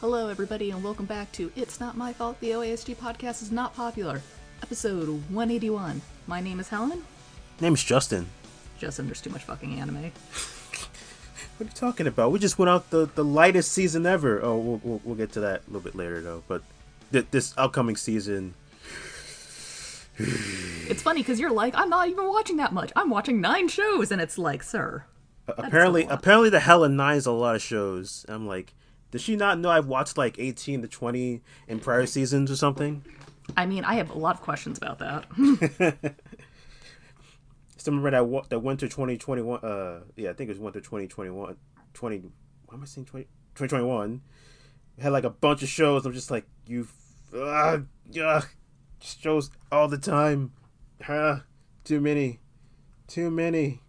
Hello, everybody, and welcome back to It's Not My Fault the OASG podcast is not popular, episode 181. My name is Helen. Name's Justin. Justin, there's too much fucking anime. What are you talking about? We just went out the, the lightest season ever. Oh, we'll, we'll, we'll get to that a little bit later, though. But th- this upcoming season. It's funny because you're like, I'm not even watching that much. I'm watching nine shows, and it's like, sir. apparently, apparently, the Helen Nine's a lot of shows. I'm like, does she not know I've watched like 18 to 20 in prior seasons or something? I mean, I have a lot of questions about that. Still remember that wa- that winter 2021. Uh, yeah, I think it was winter 2021. 20. Why am I saying 20, 2021? Had like a bunch of shows. I'm just like, you, uh, yeah, shows all the time. Huh? Too many, too many.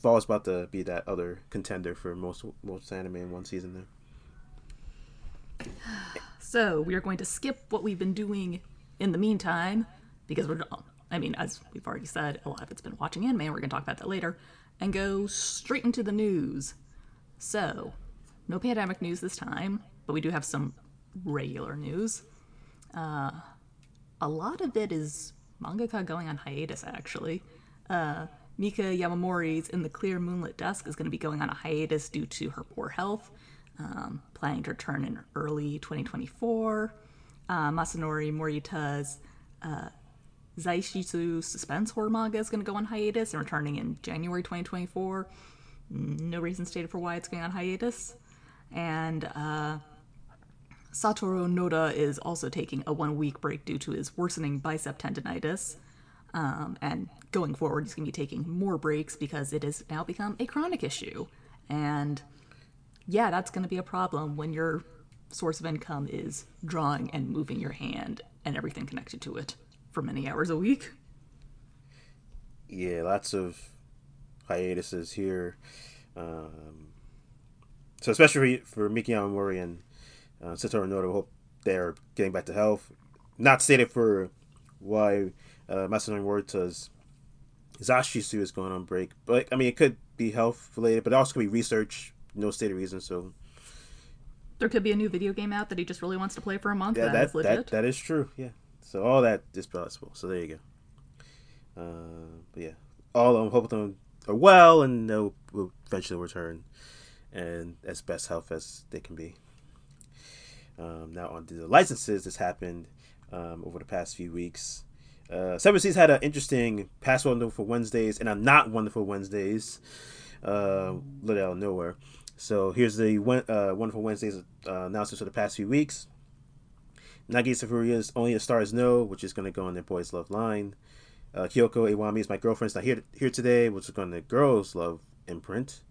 Fall Fall's about to be that other contender for most most anime in one season. There. So, we are going to skip what we've been doing in the meantime because we're, I mean, as we've already said, a lot of it's been watching anime, and we're going to talk about that later, and go straight into the news. So, no pandemic news this time, but we do have some regular news. Uh, a lot of it is mangaka going on hiatus, actually. Uh, Mika Yamamori's In the Clear Moonlit Dusk is going to be going on a hiatus due to her poor health, um, planning to return in early 2024. Uh, Masanori Morita's uh, Zaishitsu suspense horror manga is going to go on hiatus and returning in January 2024. No reason stated for why it's going on hiatus. And uh, Satoru Noda is also taking a one week break due to his worsening bicep tendonitis. Um, and going forward, he's going to be taking more breaks because it has now become a chronic issue. And yeah, that's going to be a problem when your source of income is drawing and moving your hand and everything connected to it for many hours a week. Yeah, lots of hiatuses here. Um, so especially for, for Miki Yamamori and uh, Satoru Noda, we hope they're getting back to health. Not stated for why uh, Masanori Morita's Zashisu is going on break, but I mean it could be health related, but it also could be research. No stated reason. So There could be a new video game out that he just really wants to play for a month. yeah, that legit. that that is true. Yeah. So all that is possible. So there you go. Uh, but yeah, all of them hope them are well and they'll will eventually return and as best health as they can be. Um, now on the licenses. This happened um, over the past few weeks. Uh, Seven Seas had an interesting past wonderful Wednesdays and a not wonderful Wednesdays. Uh, out of nowhere. So here's the uh, wonderful Wednesdays uh, announcements for the past few weeks. Nagisa Furuya's Only the Stars Know, which is going to go on their Boys Love line. Uh, Kiyoko Iwami is my girlfriend's not here here today, which is going to Girls Love imprint.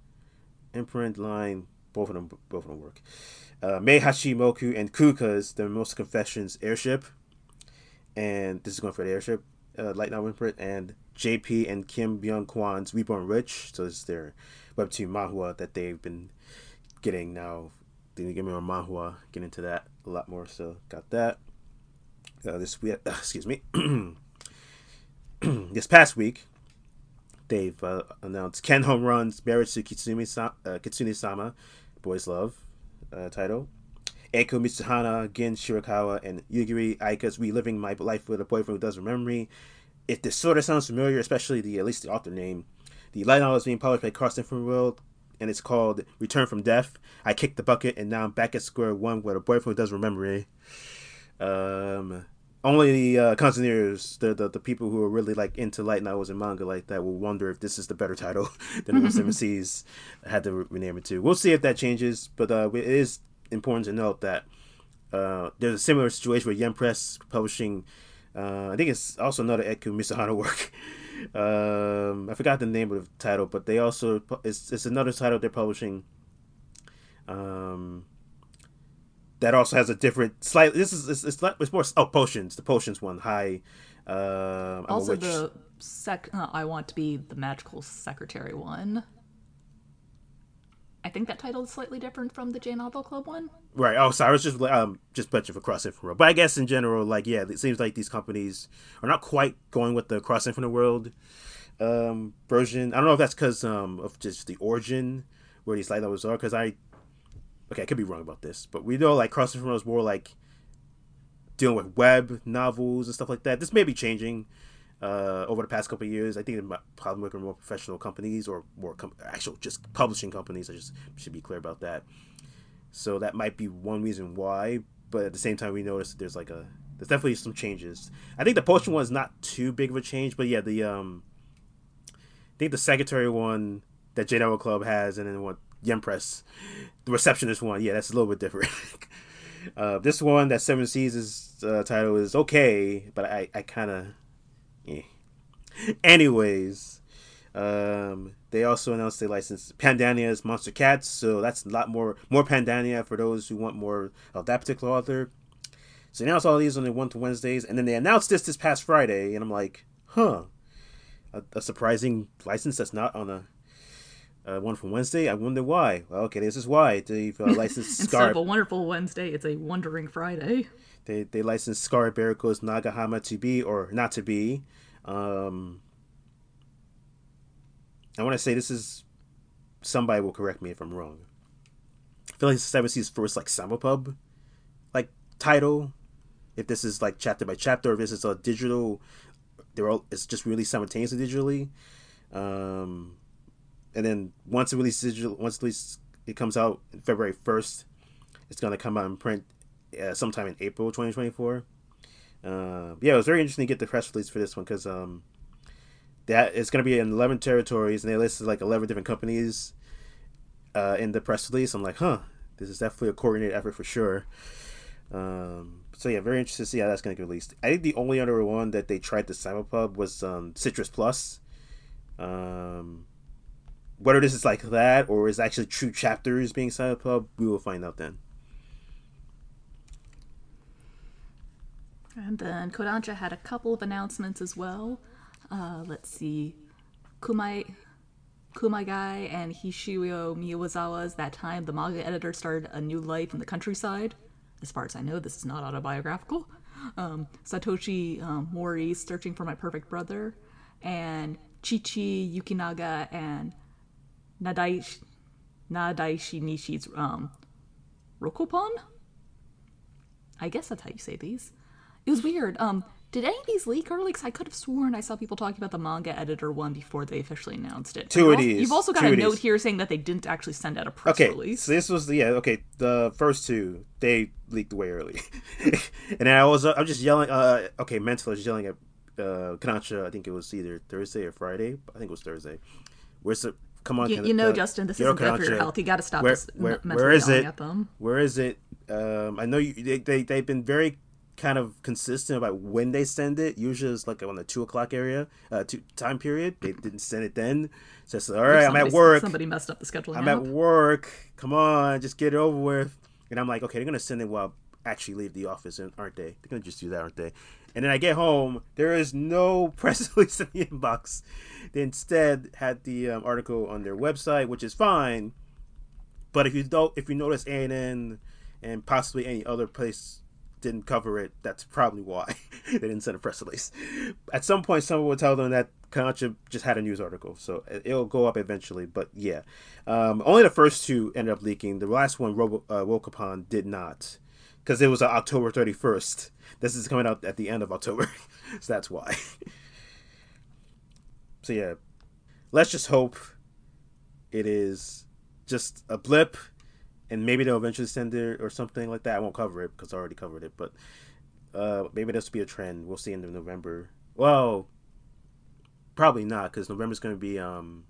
Imprint line, both of them both of them work. Uh, Mei Hachimoku and KUKKA's The Mimosa Confessions Airship. And this is going for the airship uh, light novel imprint. And JP and Kim Byung Kwan's Reborn Rich. So is their webtoon manhwa that they've been getting now. They give me on manhwa, get into that a lot more. So got that. Uh, this week, excuse me. this past week, they've uh, announced Ken Homerun's Marriage to Kitsune Sa- uh, Kitsune Sama, Boys Love uh, title. Eiko Mutsuhana, Gin Shirakawa, and Yugiri Aika's Reliving My Life with a Boyfriend Who Doesn't Remember Me. If this sort of sounds familiar, especially the at least the author name, the light novel is being published by Cross Infinite World, and it's called Return from Death. I kicked the bucket, and now I'm back at square one with a boyfriend doesn't remember me. Um, only the uh, connoisseurs, the, the the people who are really like into light novels and manga like that, will wonder if this is the better title than the Seven Seas had to rename it to. We'll see if that changes, but uh, it is important to note that uh, there's a similar situation with Yen Press publishing. Uh, I think it's also another Eku Misahana work. um, I forgot the name of the title, but they also it's it's another title they're publishing. Um, that also has a different slight. This is it's, it's, it's more oh potions the potions one high. Um, also, the sec. Uh, I want to be the magical secretary one. I think that title is slightly different from the J Novel Club one. Right. Oh, sorry. I was just um just bunching for Cross Infinite World, but I guess in general, like yeah, it seems like these companies are not quite going with the Cross Infinite World um version. I don't know if that's because um of just the origin where these light novels are. Because I okay, I could be wrong about this, but we know like Cross Infinite is more like dealing with web novels and stuff like that. This may be changing uh, over the past couple years. I think probably working more professional companies or more com- actual just publishing companies. I just should be clear about that. So that might be one reason why. But at the same time, we noticed there's like a there's definitely some changes. I think the potion one is not too big of a change, but yeah, the um, I think the secretary one that J Novel Club has, and then what Yen Press, the receptionist one, yeah, that's a little bit different. uh, this one that Seven Seas' is, uh, title is okay, but I I kind of, yeah. Anyways, um, they also announced they licensed Pandania's Monster Cats, so that's a lot more more Pandania for those who want more of that particular author. So they announced all these on the one to Wednesdays, and then they announced this this past Friday, and I'm like, huh, a, a surprising license that's not on a uh, one from Wednesday. I wonder why. Well, okay, this is why they've uh, licensed Instead Scar. of a wonderful Wednesday, it's a wondering Friday. They they licensed Scarlet Beriko's Nagahama to be or not to be. Um, I want to say this is somebody will correct me if I'm wrong. I feel like this is Seven Seas' first like simulpub like title. If this is like chapter by chapter, or if this is a digital, they're all it's just really simultaneously digitally. Um, and then once it releases digital, once at least it comes out February first, it's gonna come out in print uh, sometime in April 2024. Uh, yeah, it was very interesting to get the press release for this one because um, that it's gonna be in 11 territories and they listed like 11 different companies uh, in the press release. I'm like, huh, this is definitely a coordinated effort for sure. Um, so yeah, very interested to see how that's gonna get released. I think the only other one that they tried to simulpub was um, Citrus Plus. Um, whether this is like that or is actually true chapters being simulpub, we will find out then. And then Kodansha had a couple of announcements as well. Uh, let's see. Kumai Kumagai and Hishiwo Miyazawa's That Time the manga editor started a new life in the countryside. As far as I know, this is not autobiographical. Um, Satoshi um, Mori, Searching for My Perfect Brother, and Chicchi Yukinaga and Nadaishi, Nadaishi Nishi's um, Rocopon? I guess that's how you say these. It was weird. Um, did any of these leak early? Because I could have sworn I saw people talking about the manga editor one before they officially announced it. Two But of you've these. You've also got Two a note here saying that they didn't actually send out a press Okay, release. so this was the yeah. Okay, the first two they leaked way early, and then I was uh, I'm just yelling. Uh, okay, mental is yelling at uh, Kodansha. I think it was either Thursday or Friday. I think it was Thursday. Where's the come on? You, you know, uh, Justin, this isn't good for your health. You got to stop Where, this where, where is it? at them. Where is it? Um, I know you, they, they they've been very kind of consistent about when they send it. Usually it's like on the two o'clock area, uh, two, time period. They didn't send it then. So it's all right. I'm at work. Somebody messed up the scheduling I'm app. at work. Come on, just get it over with. And I'm like, okay, they're gonna send it while I actually leave the office, aren't they? They're gonna just do that, aren't they? And then I get home, there is no press release in the inbox. They instead had the um, article on their website, which is fine. But if you don't, if you notice ANN and possibly any other place didn't cover it, that's probably why they didn't send a press release. At some point, someone will tell them that Kodansha just had a news article, so it- it'll go up eventually. But yeah, um, only the first two ended up leaking. The last one, Robo, uh, upon, did not, because it was uh, October thirty first. This is coming out at the end of October, so that's why. so yeah, let's just hope it is just a blip and maybe they'll eventually send it or something like that. I won't cover it because I already covered it, but uh, maybe this will be a trend. We'll see in November. Well, probably not because November's going to be um,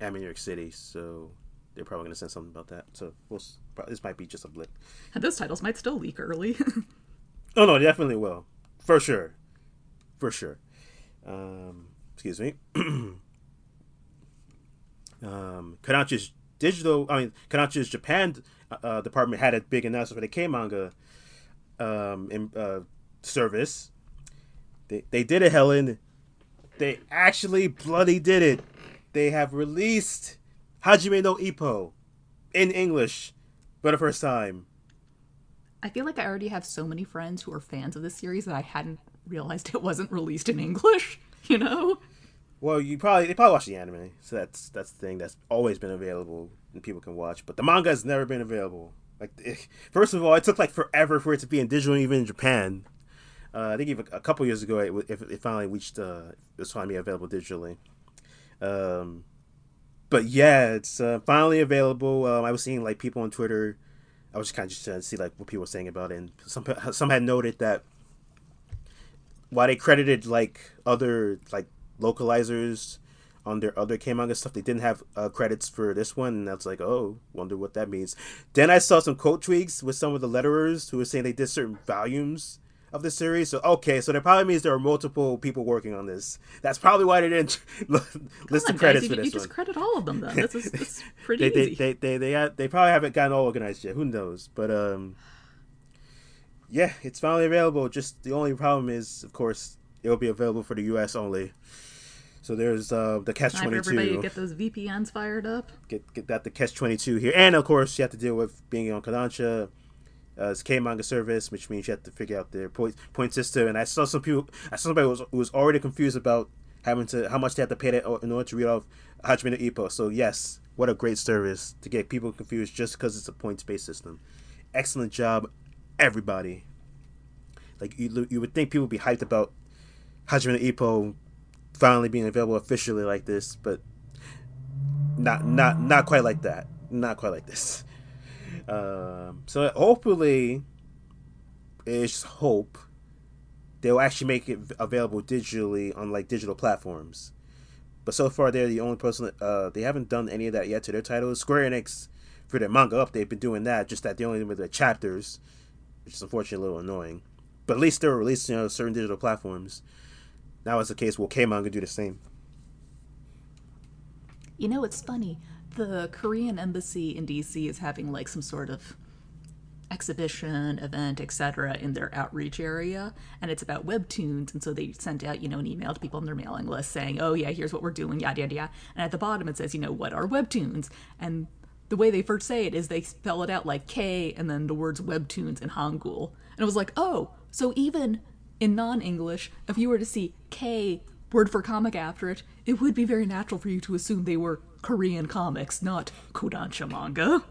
in New York City, so they're probably going to send something about that. So we'll, this might be just a blip. And those titles might still leak early. Oh no, definitely will, for sure, for sure. Um, excuse me. um, Kodansha's digital, I mean, Kodansha's Japan uh, department had a big announcement for the K manga um, in, uh, service. They they did it, Helen. They actually bloody did it. They have released Hajime no Ippo in English for the first time. I feel like I already have so many friends who are fans of this series that I hadn't realized it wasn't released in English. You know? Well, you probably they probably watch the anime, so that's that's the thing that's always been available and people can watch. But the manga has never been available. Like, it, first of all, it took like forever for it to be in digital, even in Japan. Uh, I think even a couple years ago, it, it, it finally reached. Uh, it was finally available digitally. Um, but yeah, it's uh, finally available. Um, I was seeing like people on Twitter. I was just kind of just trying to see like what people were saying about it, and some some had noted that while they credited like other like localizers on their other K manga stuff, they didn't have uh, credits for this one, and I was like, oh, wonder what that means. Then I saw some quote tweaks with some of the letterers who were saying they did certain volumes of the series. So okay, so that probably means there are multiple people working on this. That's probably why they didn't list on, the credits guys, for you, this you just credit all of them then. That's, that's pretty they, easy. they, they, they, they, had, they probably haven't gotten all organized yet. Who knows? But um, yeah, it's finally available. Just the only problem is, of course, it'll be available for the U.S. only. So there's uh, the catch twenty two. twenty for everybody to get those VPNs fired up. Get get that the catch twenty two here, and of course you have to deal with being on Kodansha. Uh, it's K manga service, which means you have to figure out their point point system. And I saw some people, I saw somebody who was, who was already confused about having to how much they have to pay that in order to read off Hajime no Ippo. So yes, what a great service to get people confused just because it's a points based system. Excellent job, everybody. Like you, you would think people would be hyped about Hajime no Ippo finally being available officially like this, but not not not quite like that. Not quite like this. Um, so hopefully, it's hope they'll actually make it available digitally on like digital platforms. But so far, they're the only person. That, uh, they haven't done any of that yet to their titles. Square Enix, for their manga up, they've been doing that. Just that they only with their chapters, which is unfortunately a little annoying. But at least they're releasing on certain digital platforms. Now, as the case, will K manga do the same? You know, it's funny. The Korean embassy in DC is having like some sort of exhibition, event, etc. in their outreach area, and it's about webtoons. And so they sent out, you know, an email to people on their mailing list saying, "Oh yeah, here's what we're doing, yada yada yada." And at the bottom it says, you know, what are webtoons? And the way they first say it is they spell it out like K and then the words webtoons in Hangul. And it was like, oh, so even in non-English, if you were to see K word for comic after it, it would be very natural for you to assume they were Korean comics, not Kodansha manga.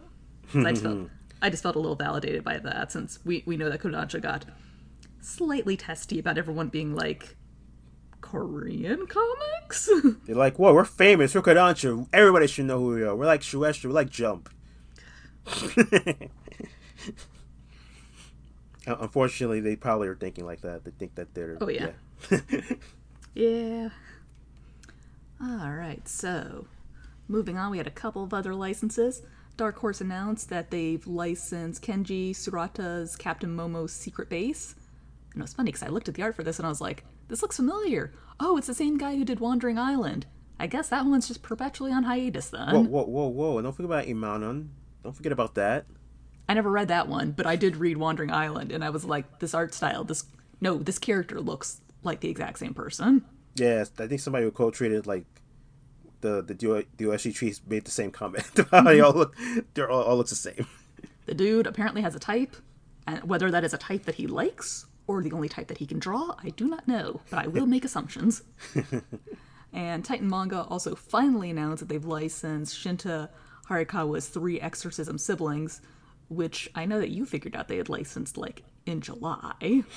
I, just felt, I just felt a little validated by that since we, we know that Kodansha got slightly testy about everyone being like, Korean comics? They're like, whoa, we're famous. We're Kodansha. Everybody should know who we are. We're like Shueisha. We're like Jump. Uh, unfortunately, they probably are thinking like that. They think that they're. Oh, yeah. yeah. yeah. All right, so moving on, we had a couple of other licenses. Dark Horse announced that they've licensed Kenji Tsuruta's Captain Momo's Secret Base. And it was funny because I looked at the art for this and I was like, this looks familiar. Oh, it's the same guy who did Wandering Island. I guess that one's just perpetually on hiatus then. Whoa, whoa, whoa, whoa! Don't forget about Emanon. Don't forget about that. I never read that one, but I did read Wandering Island, and I was like, this art style, this no, this character looks like the exact same person. Yes, I think somebody who co-treated like the the duo the OSG trees made the same comment. they all look they all, all looks the same. The dude apparently has a type, and whether that is a type that he likes or the only type that he can draw, I do not know, but I will make assumptions. and Titan Manga also finally announced that they've licensed Shinta Harikawa's three exorcism siblings, which I know that you figured out they had licensed like in July.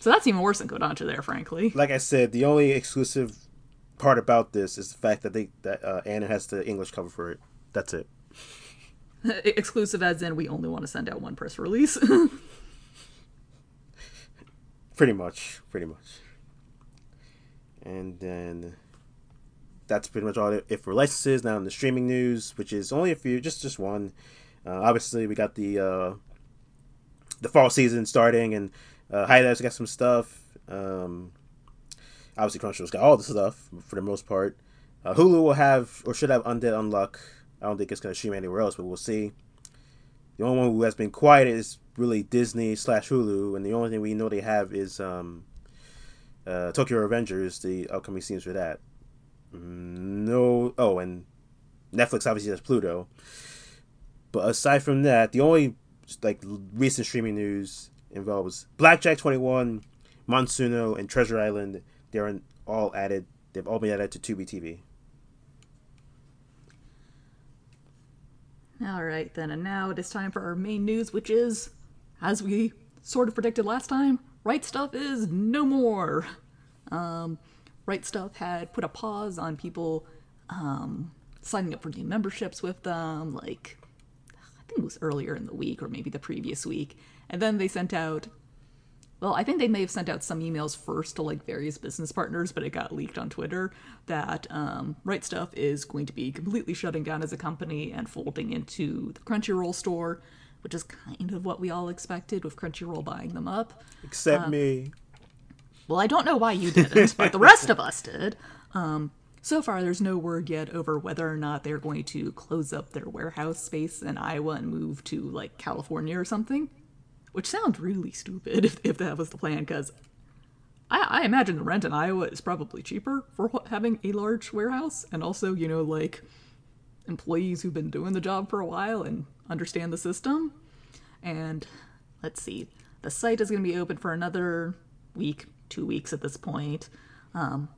So that's even worse than Kodansha there, frankly. Like I said, the only exclusive part about this is the fact that they that uh, ANN has the English cover for it. That's it. Exclusive as in we only want to send out one press release. pretty much, pretty much. And then that's pretty much all it if for licenses. Now in the streaming news, which is only a few, just just one. Uh, obviously, we got the uh, the fall season starting, and uh, Highlights got some stuff. Um, obviously, Crunchyroll's got all the stuff for the most part. Uh, Hulu will have or should have Undead Unluck. I don't think it's going to stream anywhere else, but we'll see. The only one who has been quiet is really Disney slash Hulu, and the only thing we know they have is um, uh, Tokyo Revengers, the upcoming scenes for that. No, oh, and Netflix obviously has Pluto. But aside from that, the only like recent streaming news involves Blackjack Twenty One, Monsuno, and Treasure Island. They're all added. They've all been added to Tubi TV. All right, then, and now it is time for our main news, which is, as we sort of predicted last time, Right Stuf is no more. Um, right Stuf had put a pause on people um, signing up for new memberships with them, like, think it was earlier in the week or maybe the previous week. And then they sent out well, I think they may have sent out some emails first to like various business partners, but it got leaked on Twitter that um, Right Stuf is going to be completely shutting down as a company and folding into the Crunchyroll store, which is kind of what we all expected with Crunchyroll buying them up. Except me. Well, I don't know why you didn't, but the rest of us did. Um, so far, there's no word yet over whether or not they're going to close up their warehouse space in Iowa and move to like California or something which sounds really stupid if, if that was the plan, because I, I, imagine the rent in Iowa is probably cheaper for having a large warehouse, and also, you know, like employees who've been doing the job for a while and understand the system. And let's see, the site is going to be open for another week, two weeks at this point. Um,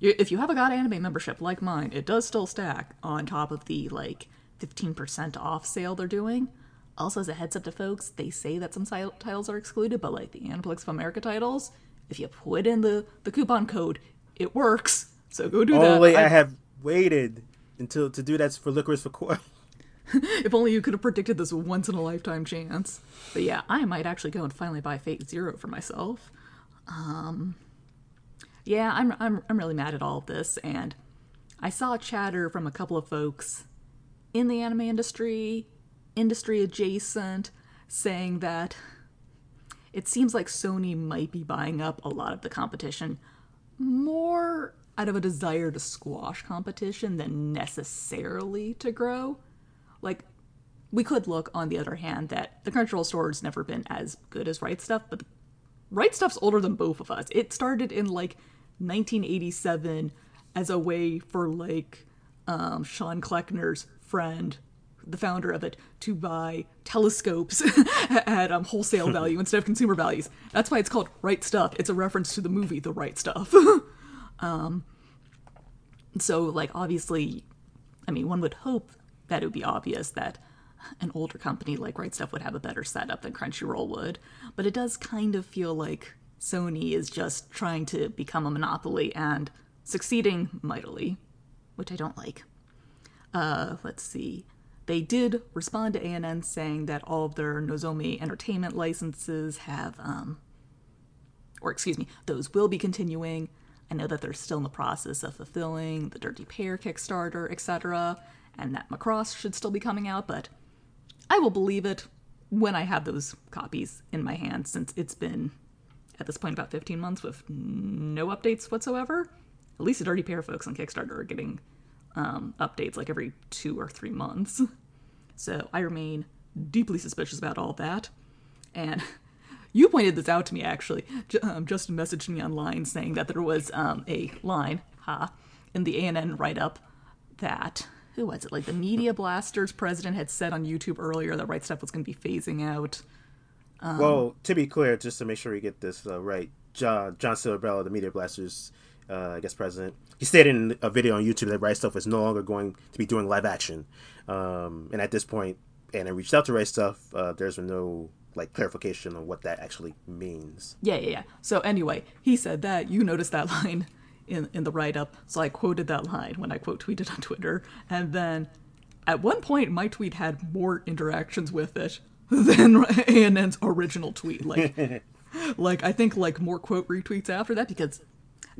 if you have a Got Anime membership like mine, it does still stack on top of the like 15% off sale they're doing. Also, as a heads up to folks, they say that some titles are excluded, but like the Aniplex of America titles, if you put in the, the coupon code, it works. So go do Only that. Only I, I have waited until to do that for Lycoris Recoil. if only you could have predicted this once in a lifetime chance. But yeah, I might actually go and finally buy Fate Zero for myself. Um, yeah, I'm I'm I'm really mad at all of this, and I saw chatter from a couple of folks in the anime industry industry adjacent, saying that it seems like Sony might be buying up a lot of the competition more out of a desire to squash competition than necessarily to grow. Like, we could look, on the other hand, that the Crunchyroll store has never been as good as Right Stuf, but Right Stuf's older than both of us. It started in like 1987 as a way for like um, Shawne Kleckner's friend the founder of it, to buy telescopes at um, wholesale value instead of consumer values. That's why it's called Right Stuf. It's a reference to the movie The Right Stuff. um, so, like, obviously, I mean, one would hope that it would be obvious that an older company like Right Stuf would have a better setup than Crunchyroll would, but it does kind of feel like Sony is just trying to become a monopoly and succeeding mightily, which I don't like. Uh, let's see. They did respond to ANN saying that all of their Nozomi entertainment licenses have, um, or excuse me, those will be continuing. I know that they're still in the process of fulfilling the Dirty Pair Kickstarter, etc., and that Macross should still be coming out, but I will believe it when I have those copies in my hand since it's been at this point about 15 months with no updates whatsoever. At least the Dirty Pair folks on Kickstarter are getting um, updates like every two or three months. So I remain deeply suspicious about all that. And you pointed this out to me actually. J- um, Justin messaged me online saying that there was um, a line, ha, in the ANN write up that who was it? Like the Media Blasters president had said on YouTube earlier that Right Stuf was going to be phasing out. Um, well, to be clear, just to make sure we get this uh, right, John John Sirabella, the Media Blasters uh, I guess president. He stated in a video on YouTube that Right Stuf is no longer going to be doing live action, um, and at this point, and I reached out to Right Stuf. Uh, there's no like clarification on what that actually means. Yeah, yeah, yeah. So anyway, he said that you noticed that line in in the write up, so I quoted that line when I quote tweeted on Twitter, and then at one point my tweet had more interactions with it than ANN's original tweet. Like, like I think like more quote retweets after that because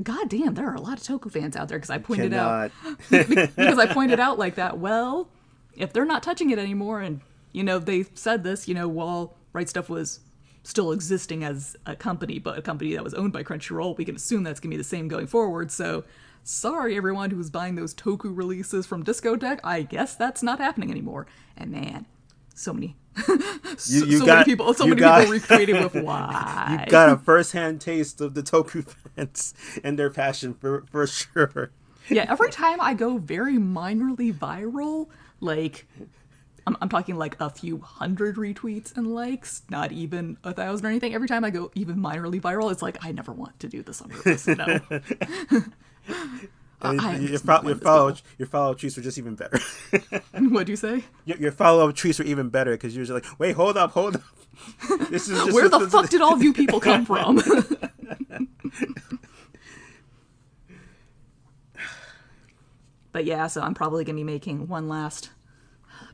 God damn, there are a lot of Toku fans out there because I pointed out because I pointed out like that. Well, if they're not touching it anymore, and you know they said this, you know, while Right Stuf was still existing as a company, but a company that was owned by Crunchyroll, we can assume that's gonna be the same going forward. So, sorry everyone who was buying those Toku releases from Disco Discotek. I guess that's not happening anymore. And man, so many you, you so got, many people so many got, people recreating with why? you got a first-hand taste of the toku fans and their passion for for sure. Yeah every time i go very minorly viral like I'm, I'm talking like a few hundred retweets and likes not even a thousand or anything. Every time i go even minorly viral it's like i never want to do this on purpose no Your, fo- your follow people. your follow up tweets were just even better. what do you say? your, your follow up tweets were even better because you were just like, wait, hold up, hold up. This is just, Where the fuck did all of you people come from? but yeah, so I'm probably gonna be making one last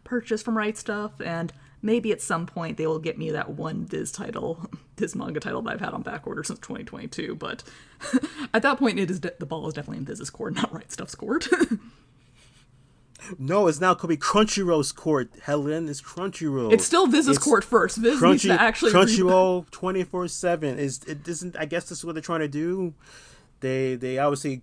purchase from Right Stuf, and maybe at some point they will get me that one Viz title, Viz manga title that I've had on back order since 2022. But at that point, it is de- the ball is definitely in Viz's court, not Right Stuf's court. No, it's now could be Crunchyroll's court. Helen, it's Crunchyroll. it's still Viz's It's court first. Viz needs Crunchy, to actually Crunchyroll twenty four seven is it isn't. I guess this is what they're trying to do. They they obviously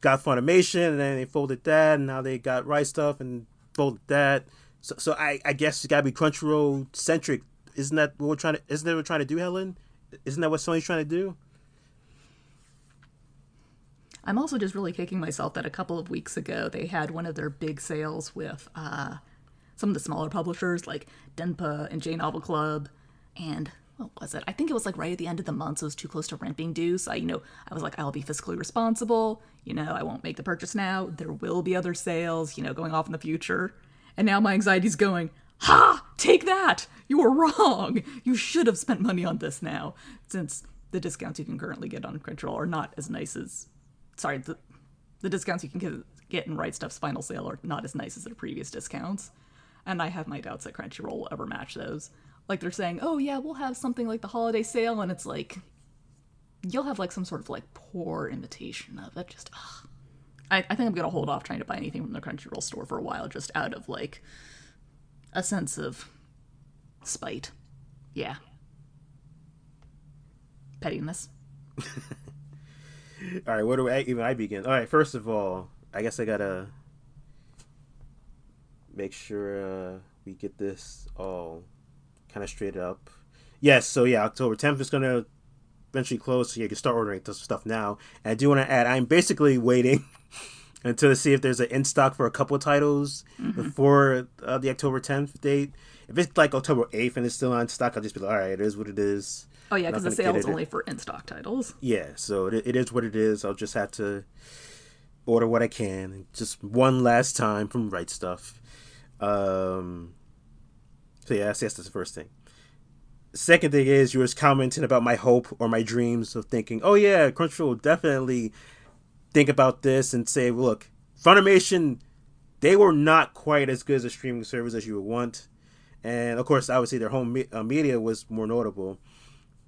got Funimation and then they folded that, and now they got Right Stuf and folded that. So so I I guess it's got to be Crunchyroll centric. Isn't that what we're trying to? Isn't that what we're trying to do, Helen? Isn't that what Sony's trying to do? I'm also just really kicking myself that a couple of weeks ago they had one of their big sales with uh, some of the smaller publishers like Denpa and J Novel Club, and what was it? I think it was like right at the end of the month, so it was too close to rent being due. So I, you know, I was like, I'll be fiscally responsible. You know, I won't make the purchase now. There will be other sales, you know, going off in the future. And now my anxiety's going, ha! Take that! You were wrong. You should have spent money on this now, since the discounts you can currently get on Crunchyroll are not as nice as sorry, the, the discounts you can get, in Right Stuf's final sale are not as nice as their previous discounts. And I have my doubts that Crunchyroll will ever match those. Like they're saying, oh yeah, we'll have something like the holiday sale, and it's like, you'll have like some sort of like poor imitation of it. Just, ugh. I, I think I'm gonna hold off trying to buy anything from the Crunchyroll store for a while, just out of like a sense of spite. Yeah. Pettiness. All right, where do I even I begin? All right, first of all, I guess I gotta make sure uh, we get this all kind of straight up. Yes, so yeah, October 10th is gonna eventually close, so you can start ordering this stuff now. And I do want to add, I'm basically waiting until to see if there's an in stock for a couple of titles before uh, the October 10th date. If it's like October 8th and it's still on stock, I'll just be like, all right, it is what it is. Oh yeah, because the sale is only for in-stock titles. Yeah, so it, it is what it is. I'll just have to order what I can, just one last time from Right Stuf. Um, so yeah, that's, that's the first thing. Second thing is you was commenting about my hope or my dreams of thinking, oh yeah, Crunchyroll definitely think about this and say, look, Funimation, they were not quite as good as a streaming service as you would want, and of course, obviously their home me- uh, media was more notable.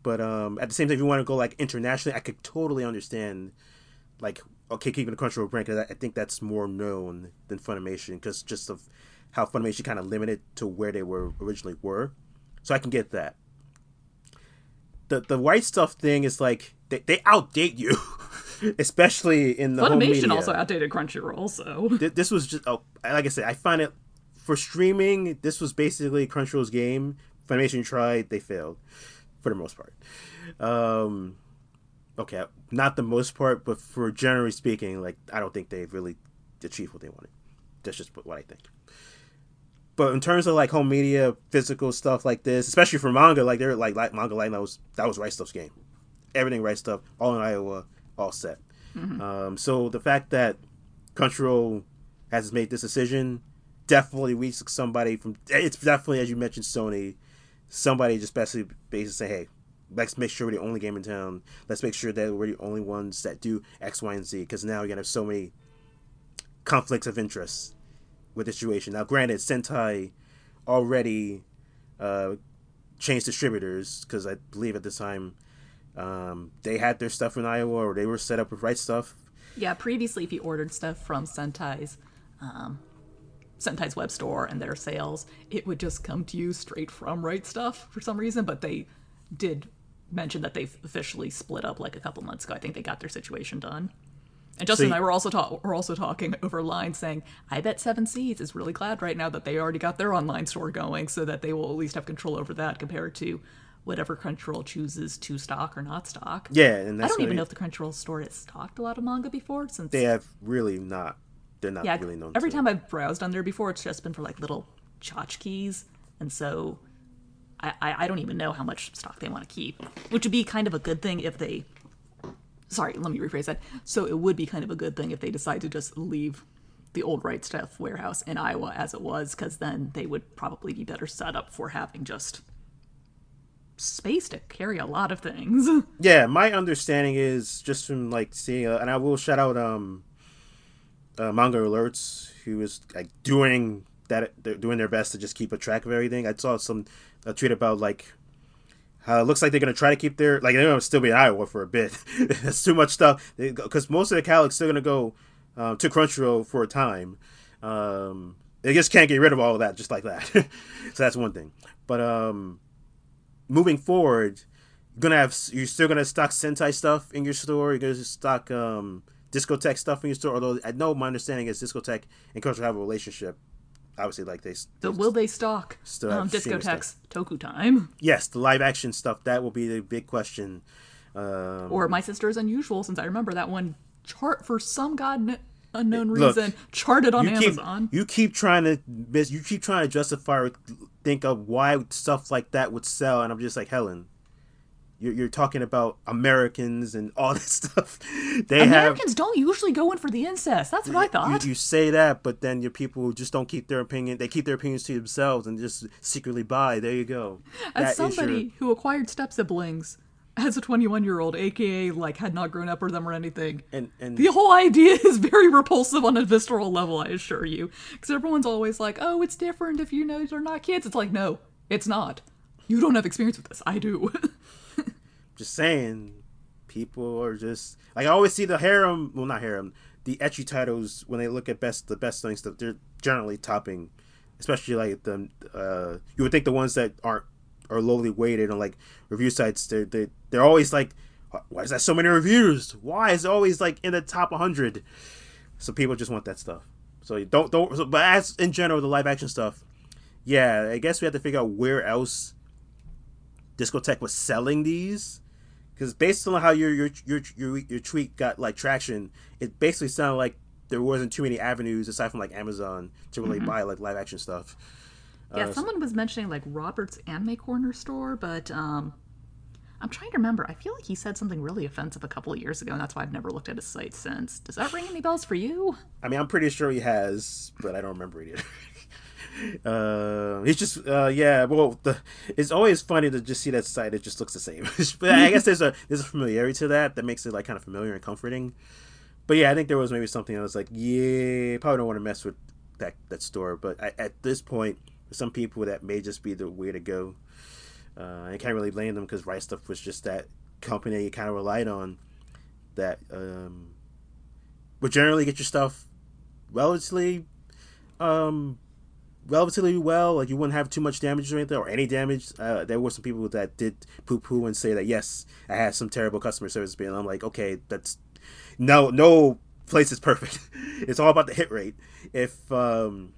But um, at the same time, if you want to go like internationally, I could totally understand, like, okay, keeping the Crunchyroll brand because I I think that's more known than Funimation because just of how Funimation kind of limited to where they were originally were. So I can get that. The the Right Stuf thing is like they, they outdate you, especially in the home media. Funimation also outdated Crunchyroll, so Th- this was just oh, like I said, I find it for streaming. This was basically Crunchyroll's game. Funimation tried, they failed for the most part. Um, okay, not the most part, but for generally speaking, like I don't think they really achieved what they wanted. That's just what I think. But in terms of like home media, physical stuff like this, especially for manga, like they're like, like manga, like that was that was Right Stuf's game. Everything Right Stuf, all in Iowa, set. Um, so the fact that Crunchyroll has made this decision definitely weeks somebody from. It's definitely as you mentioned, Sony. Somebody just basically basically say, hey, let's make sure we're the only game in town. Let's make sure that we're the only ones that do X, Y, and Z. Because now you're gonna have so many conflicts of interest with the situation. Now, granted, Sentai already uh, changed distributors because I believe at the time um, they had their stuff in Iowa or they were set up with Right Stuf. yeah. Previously, if you ordered stuff from Sentai's, um, Sentai's web store and their sales, it would just come to you straight from Right Stuf for some reason. But they did mention that they've officially split up like a couple months ago. I think they got their situation done. And Justin and you- I were also ta- were also talking over line, saying, "I bet Seven Seas is really glad right now that they already got their online store going, so that they will at least have control over that compared to whatever Crunchyroll chooses to stock or not stock." Yeah, and I don't even be- know if the Crunchyroll store has stocked a lot of manga before, since they have really not. They're not yeah, really known. every time I've browsed on there before, it's just been for like little tchotchkes, and so I, I I don't even know how much stock they want to keep, which would be kind of a good thing if they sorry, let me rephrase that. So it would be kind of a good thing if they decide to just leave the old Right Stuf warehouse in Iowa as it was, because then they would probably be better set up for having just space to carry a lot of things. Yeah, my understanding is just from like seeing, uh, and I will shout out um, uh, Manga Alerts, who is like doing that, they're doing their best to just keep a track of everything. I saw some a tweet about like how it looks like they're gonna try to keep their like they're gonna still be in Iowa for a bit. That's too much stuff because most of the catalog's still gonna go um, to Crunchyroll for a time. Um, they just can't get rid of all of that just like that. so that's one thing. But um, moving forward, you're gonna have you're still gonna stock Sentai stuff in your store. You're gonna stock um, Discotek stuff in your store. Although I know my understanding is Discotek and Crunchyroll have a relationship. Obviously, like they. So will they stock Still um, have Toku Time? yes, the live action stuff that will be the big question. Um, Or My Sister is Unusual, since I remember that one chart for some god kn- unknown Look, reason charted on you keep Amazon. you keep trying to you keep trying to justify or think of why stuff like that would sell, and I'm just like Helen. You're, you're talking about Americans and all this stuff. They have Americans don't usually go in for the incest. That's what I thought. You, you say that, but then your people just don't keep their opinion. They keep their opinions to themselves and just secretly buy. There you go. As That is your- somebody who acquired step siblings as a 21 year old, aka like had not grown up with them or anything, and and the whole idea is very repulsive on a visceral level. I assure you, because everyone's always like, "Oh, it's different if you know they're not kids." It's like, no, it's not. You don't have experience with this. I do. just saying, people are just like I always see the harem. Well, not harem. The ecchi titles when they look at best the best things that they're generally topping, especially like the uh, you would think the ones that aren't are lowly weighted on like review sites. They're they they're always like, why is that so many reviews? Why is it always like in the top 100? So people just want that stuff. So you don't don't. So, but as in general, the live action stuff, yeah, I guess we have to figure out where else Discotek was selling these because based on how your your your your your tweet got like traction, it basically sounded like there wasn't too many avenues aside from like Amazon to really mm-hmm. buy like live action stuff. Yeah, Uh, someone was mentioning like Robert's Anime Corner store, but um, I'm trying to remember. I feel like he said something really offensive a couple of years ago, and that's why I've never looked at his site since. Does that ring any bells for you? I mean, I'm pretty sure he has, but I don't remember it either. uh, he's just uh, yeah. Well, the it's always funny to just see that site. It just looks the same. but I guess there's a there's a familiarity to that that makes it like kind of familiar and comforting. But yeah, I think there was maybe something I was like, yeah, probably don't want to mess with that that store. But I, at this point, some people, that may just be the way to go. Uh, I can't really blame them because Right Stuf was just that company you kind of relied on that um, would generally get your stuff relatively um, relatively well. Like you wouldn't have too much damage or anything, or any damage. Uh, there were some people that did poo poo and say that yes, I had some terrible customer service, and I'm like, okay, that's no no place is perfect. it's all about the hit rate. If um,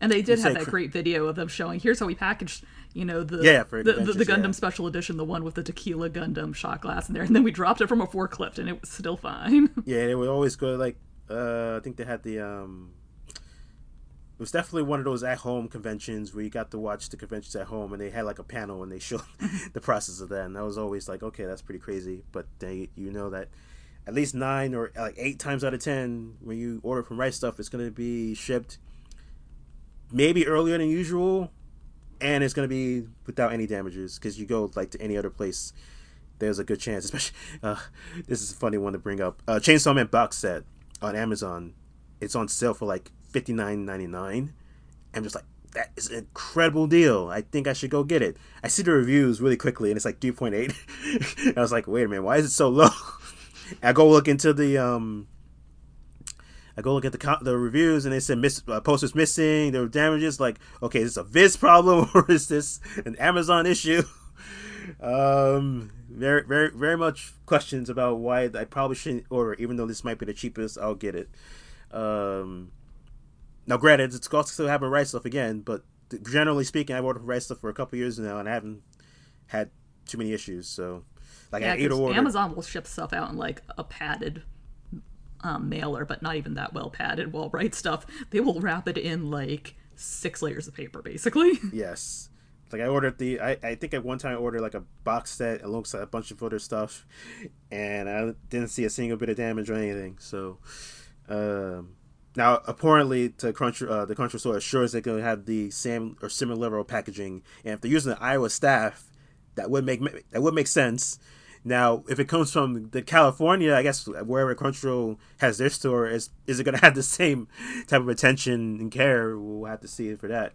And they did You have that cr- great video of them showing here's how we packaged, you know, the Yeah, the, the, the Gundam yeah. Special Edition, the one with the tequila Gundam shot glass in there, and then we dropped it from a forklift, and it was still fine. yeah, and it would always go like uh, I think they had the um. It was definitely one of those at home conventions where you got to watch the conventions at home, and they had like a panel and they showed the process of that, and I was always like, okay, that's pretty crazy. But they, you know that at least nine or like eight times out of ten, when you order from Right Stuf, it's gonna be shipped maybe earlier than usual, and it's gonna be without any damages because you go like to any other place. There's a good chance, especially uh, this is a funny one to bring up. Uh, Chainsaw Man box set on Amazon, it's on sale for like fifty nine ninety nine. I'm just like, that is an incredible deal. I think I should go get it. I see the reviews really quickly, and it's like three point eight. I was like, wait a minute, why is it so low? I go look into the um. I go look at the co- the reviews and they said miss, uh, posters missing. There were damages. Like, okay, is this a Viz problem or is this an Amazon issue? um, very, very, very much questions about why I probably shouldn't order, even though this might be the cheapest. I'll get it. Um, now, granted, it's also still having Right Stuf again, but generally speaking, I've ordered Right Stuf for a couple years now, and I haven't had too many issues. So, like, yeah, I order. Amazon will ship stuff out in like a padded um, mailer, but not even that well padded. While Right Stuf, they will wrap it in like six layers of paper, basically. Yes. Like I ordered the, I, I think at one time I ordered like a box set alongside a bunch of other stuff, and I didn't see a single bit of damage or anything. So, um, now apparently to Crunch, uh, the Crunchyroll store assures they're going to have the same or similar level of packaging, and if they're using the Iowa staff, that would make that would make sense. Now, if it comes from the California, I guess wherever Crunchyroll has their store, is is it going to have the same type of attention and care? We'll have to see it for that.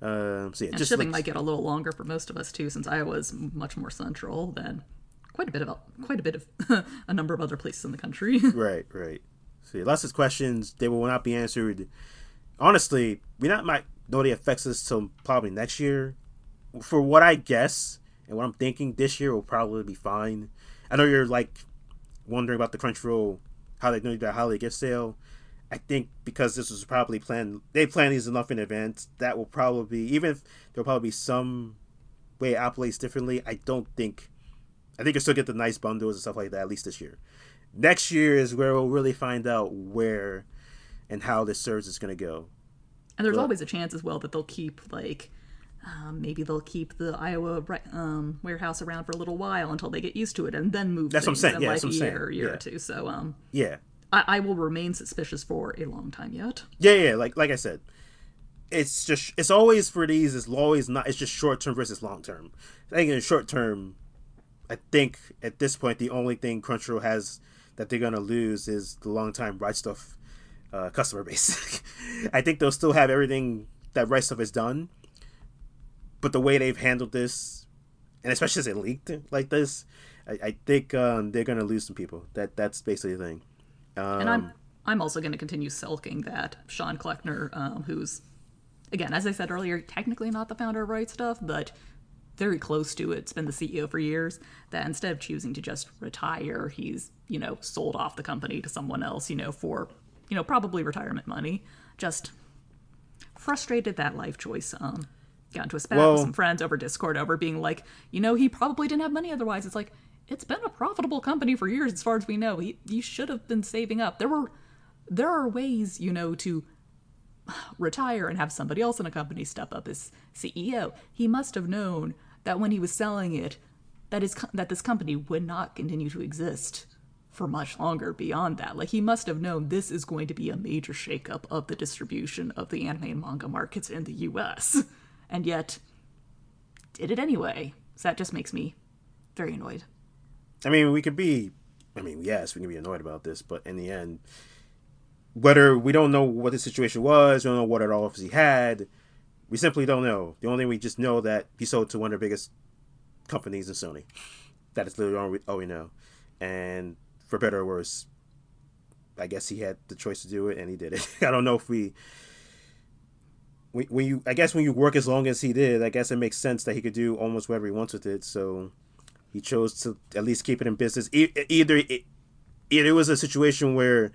Um, so yeah, And just shipping might get a little longer for most of us too, since Iowa's much more central than quite a bit of quite a bit of a number of other places in the country. right, right. So yeah, lots of questions. They will not be answered. Honestly, we not might know the effects us till probably next year. For what I guess and what I'm thinking, this year will probably be fine. I know you're like wondering about the Crunchyroll how they do that holiday gift sale. I think because this was probably planned, they planned these enough in advance. That will probably be, even if there'll probably be some way it operates differently. I don't think. I think you'll still get the nice bundles and stuff like that at least this year. Next year is where we'll really find out where and how this service is going to go. And there's Well- always a chance as well that they'll keep like um, maybe they'll keep the Iowa um, warehouse around for a little while until they get used to it, and then move. That's what I'm saying, yeah, like that's what a I'm saying, year, year yeah. or two. So um, Yeah, I, I will remain suspicious for a long time yet. yeah, yeah. Like like I said, it's just it's always for these. It's always not. It's just short term versus long term. I think in the short term, I think at this point the only thing Crunchyroll has that they're gonna lose is the long time right Stuf uh, customer base. I think they'll still have everything that right Stuf has done, but the way they've handled this, and especially as it leaked like this, I, I think um, they're gonna lose some people. That that's basically the thing. Um, And I'm I'm also going to continue sulking that Shawne Kleckner, um, who's again, as I said earlier, technically not the founder of Right Stuf, but very close to it. It's been the CEO for years. That instead of choosing to just retire, he's you know sold off the company to someone else, you know, for you know probably retirement money. Just frustrated that life choice. Um, got into a spat Well- with some friends over Discord over being like, you know, he probably didn't have money otherwise. It's like it's been a profitable company for years, as far as we know. He he should have been saving up. There were there are ways, you know, to retire and have somebody else in a company step up as CEO. He must have known that when he was selling it, that is that this company would not continue to exist for much longer beyond that. Like he must have known this is going to be a major shakeup of the distribution of the anime and manga markets in the US. And yet did it anyway. So that just makes me very annoyed. I mean, we could be. I mean, yes, we can be annoyed about this, but in the end, whether we don't know what the situation was, we don't know what other offers he had, we simply don't know. The only thing we just know that he sold to one of the biggest companies in Sony. That is literally all we, all we know. And for better or worse, I guess he had the choice to do it, and he did it. I don't know if we. When when you, I guess when you work as long as he did, I guess it makes sense that he could do almost whatever he wants with it. So he chose to at least keep it in business. Either it, it was a situation where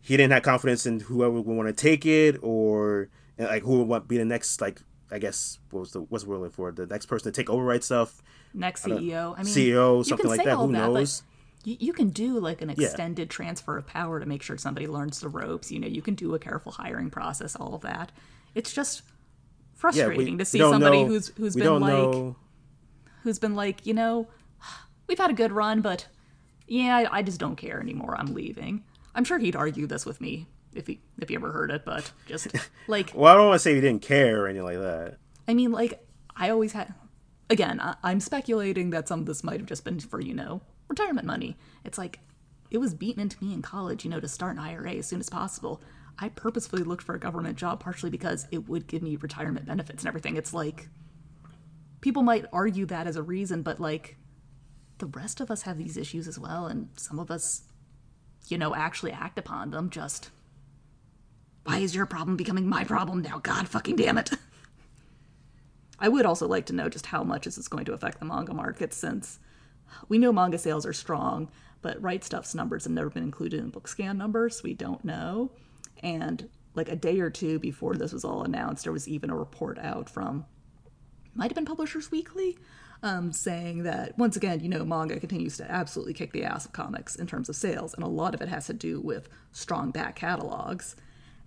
he didn't have confidence in whoever would want to take it, or like who would want be the next like I guess what was the what's the word for the next person to take over right Stuf, Next CEO. I mean CEO, something like that. Who that, knows? You, you can do like an extended transfer of power to make sure somebody learns the ropes. You know, you can do a careful hiring process, all of that. It's just Yeah, frustrating we, to see somebody know- who's who's been like know. who's been like, you know, we've had a good run, but yeah, I, I just don't care anymore. I'm leaving. I'm sure he'd argue this with me if he if he ever heard it, but just like Well, I don't want to say he didn't care or anything like that. I mean, like, I always had. Again, I, I'm speculating that some of this might have just been for, you know, retirement money. It's like, it was beaten into me in college, you know, to start an IRA as soon as possible. I purposefully looked for a government job partially because it would give me retirement benefits and everything. It's like, people might argue that as a reason, but like, the rest of us have these issues as well, and some of us, you know, actually act upon them. Just, why is your problem becoming my problem now? God fucking damn it. I would also like to know just how much is this going to affect the manga market since we know manga sales are strong, but Right Stuf's numbers have never been included in BookScan numbers. We don't know. And like a day or two before this was all announced, there was even a report out from might have been Publishers Weekly, um, saying that once again, you know, manga continues to absolutely kick the ass of comics in terms of sales, and a lot of it has to do with strong back catalogs.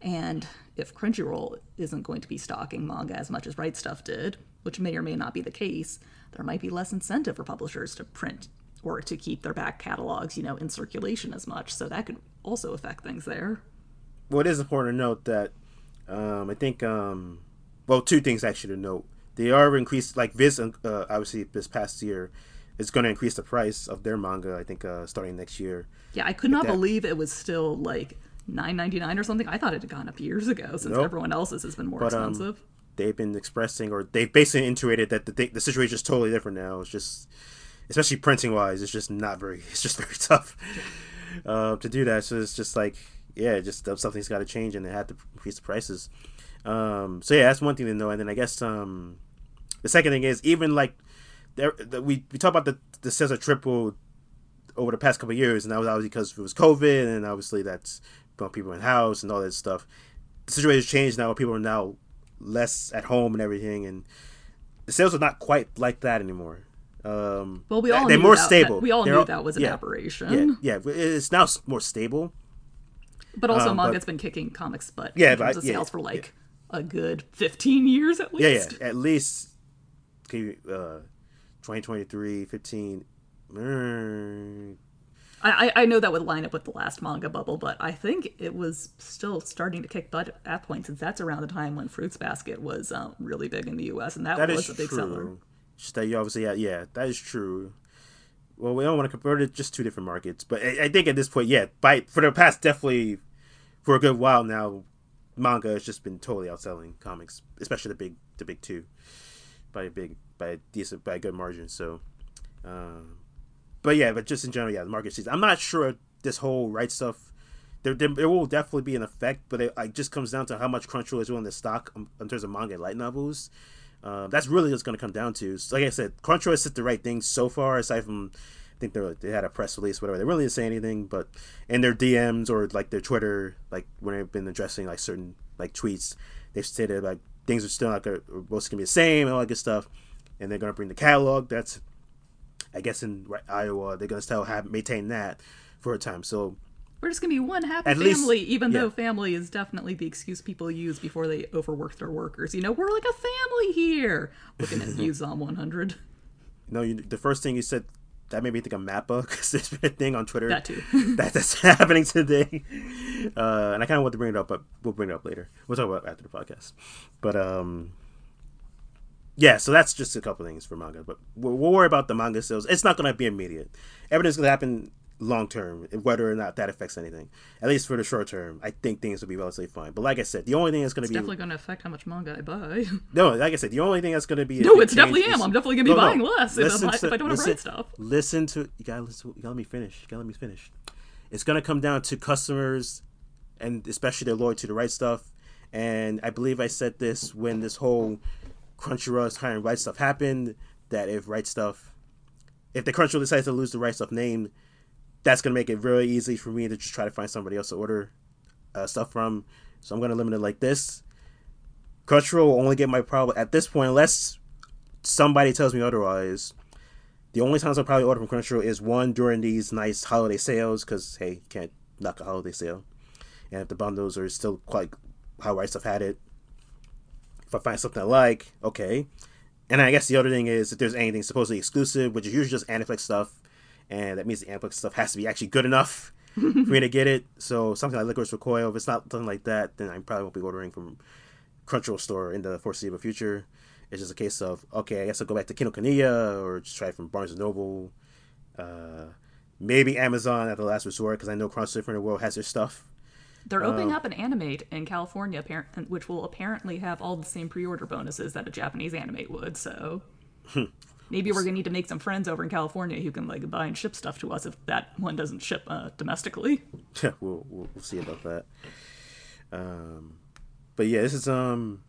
And if Crunchyroll isn't going to be stocking manga as much as Right Stuf did, which may or may not be the case, there might be less incentive for publishers to print or to keep their back catalogs, you know, in circulation as much. So that could also affect things there. Well, it is important to note that um, I think, um, well, two things actually to note. They are increased, like Viz, uh, obviously, this past year is going to increase the price of their manga, I think, uh, starting next year. Yeah, I could not that, believe it was still like nine ninety nine or something. I thought it had gone up years ago since nope. everyone else's has been more but, um, expensive. Um, they've been expressing, or they've basically intuited that the, the situation is totally different now. It's just, especially printing wise, it's just not very, it's just very tough uh, to do that. So it's just like, yeah, just something's got to change, and they have to increase the prices. Um, so yeah, that's one thing to know. And then I guess um, the second thing is even like there, the, we we talk about the the sales are tripled over the past couple years, and that was obviously because it was COVID, and obviously that's people in house and all that stuff. The situation has changed now. People are now less at home and everything, and the sales are not quite like that anymore. Um, well, we all they're more that, stable. That, we all they're knew all, that was an yeah, aberration. Yeah, yeah, it's now more stable. But also, um, manga's but, been kicking comics butt. Yeah, in terms of sales yeah, for like yeah. a good fifteen years at least. Yeah, yeah, at least. Uh, 2023, 15. Mm. I, I know that would line up with the last manga bubble, but I think it was still starting to kick butt at that point, since that's around the time when Fruits Basket was um, really big in the U.S. and that, that was a big true. seller. You obviously, yeah, yeah, that is true. Well, we don't want to convert it just two different markets, but I, I think at this point, yeah, by for the past definitely for a good while now, manga has just been totally outselling comics, especially the big the big two by a big by a decent by a good margin. So, um, but yeah, but just in general, yeah, the market sees. I'm not sure this whole right Stuf. There, there, there will definitely be an effect, but it, it, just comes down to how much Crunchyroll is willing to stock um, in terms of manga light novels. Uh, that's really what's going to come down to. So, like I said, Crunchyroll has said the right things so far, aside from I think they had a press release, whatever. They really didn't say anything, but in their DMs or like their Twitter, like when they've been addressing like certain like tweets, they've stated like things are still not going to, be the same and all that good stuff and they're gonna bring the catalog. That's I guess in Iowa they're gonna still have maintain that for a time. So we're just gonna be one happy At family, least, even yeah. though family is definitely the excuse people use before they overwork their workers. You know, we're like a family here. Looking at Views on 100. No, you, the first thing you said that made me think of Mappa because there's been a thing on Twitter that too that, that's happening today, uh, and I kind of want to bring it up, but we'll bring it up later. We'll talk about after the podcast. But um, yeah, so that's just a couple things for manga, but we'll, we'll worry about the manga sales. It's not going to be immediate. Everything's going to happen long term, whether or not that affects anything. At least for the short term, I think things will be relatively fine. But like I said, the only thing that's going to be definitely going to affect how much manga I buy. no, like I said, the only thing that's going to be no, it's definitely am. I'm definitely going to be no, buying no. less if, to, if, I don't listen, have right Stuf. Listen to you got to listen. You got to let me finish. You got to let me finish. It's going to come down to customers, and especially their loyalty to the right Stuf. And I believe I said this when this whole Crunchyroll's hiring Right Stuf happened, that if Right Stuf, if the Crunchyroll decides to lose the Right Stuf name, that's gonna make it very easy for me to just try to find somebody else to order uh, stuff from. So I'm gonna limit it like this. Crunchyroll will only get my problem at this point unless somebody tells me otherwise. The only times I'll probably order from Crunchyroll is one during these nice holiday sales because hey, you can't knock a holiday sale, and if the bundles are still quite how Stuf had it, if I find something I like, okay. And I guess the other thing is if there's anything supposedly exclusive, which is usually just Aniplex stuff, and that means the Aniplex stuff has to be actually good enough for me to get it. So something like Lycoris Recoil, if it's not something like that, then I probably won't be ordering from Crunchyroll store in the foreseeable future. It's just a case of okay, I guess I'll go back to Kinokuniya or just try it from Barnes and Noble, uh, maybe Amazon at the last resort because I know Crunchyroll Different World has their stuff. They're opening um, up an animate in California, which will apparently have all the same pre-order bonuses that a Japanese animate would. So hmm. maybe we're gonna need to make some friends over in California who can like buy and ship stuff to us if that one doesn't ship uh, domestically. Yeah, we'll, we'll, we'll see about that. Um, but yeah, this is um.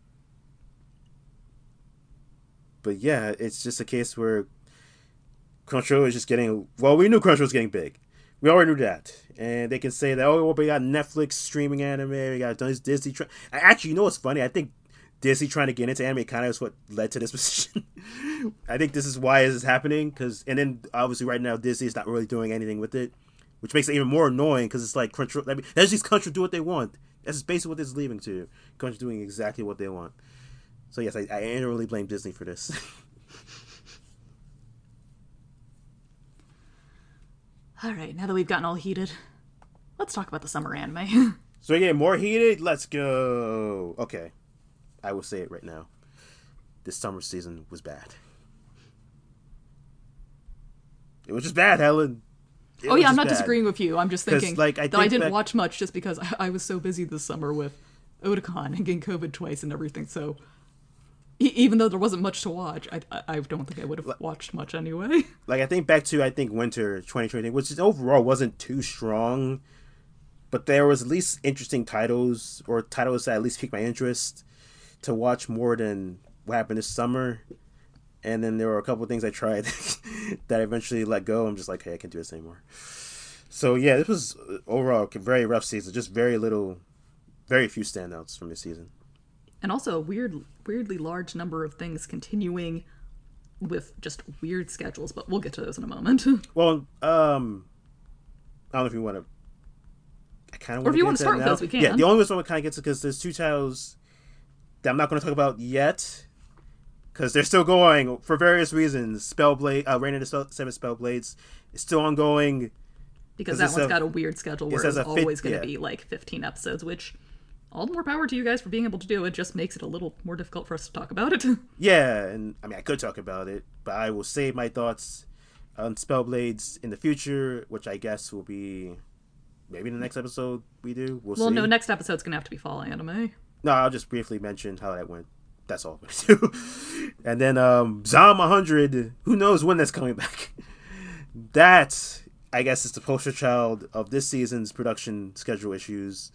But yeah, it's just a case where Crunchyroll is just getting. Well, we knew Crunchyroll was getting big. We already knew that and they can say that oh well, we got Netflix streaming anime, we got Disney. Tra-. Actually, you know what's funny? I think Disney trying to get into anime kind of is what led to this position. I think this is why this is happening because, and then obviously right now Disney is not really doing anything with it, which makes it even more annoying because it's like Crunchyroll. I mean, that's just Crunchyroll do what they want. That's basically what this is leaving to. Crunchyroll doing exactly what they want. So yes, I, I annually blame Disney for this. All right, now that we've gotten all heated, let's talk about the summer anime. so again, more heated. Let's go. Okay, I will say it right now. This summer season was bad. It was just bad, Helen. It oh yeah, I'm not bad. disagreeing with you. I'm just thinking like, I that I didn't watch much just because I, I was so busy this summer with Otakon and getting COVID twice and everything. So e- even though there wasn't much to watch, I, I, I don't think I would have watched much anyway. like I think back to I think winter 2020, which is overall wasn't too strong, but there was at least interesting titles or titles that at least piqued my interest to watch more than what happened this summer. And then there were a couple of things I tried that I eventually let go. I'm just like, hey, I can't do this anymore. So yeah, this was overall a very rough season. Just very little, very few standouts from this season. and also a weird, weirdly large number of things continuing with just weird schedules. But we'll get to those in a moment. Well, um, I don't know if you want to. I kind of. Or if you wanna start with those, we can. Yeah, the only reason I kind of get to because there's two titles that I'm not going to talk about yet because they're still going for various reasons. Spellblade, uh, Reign of the Seven Spellblades is still ongoing. Because that one's a- got a weird schedule where it's always going to yeah. be like 15 episodes, which all the more power to you guys for being able to do it. Just makes it a little more difficult for us to talk about it. Yeah, and I mean I could talk about it, but I will save my thoughts on Spellblades in the future, which I guess will be maybe the next episode we do. We'll, well, see. no, next episode's going to have to be fall anime. No, I'll just briefly mention how that went. That's all I'm gonna do. and then um Zom 100, who knows when that's coming back. that I guess is the poster child of this season's production schedule issues.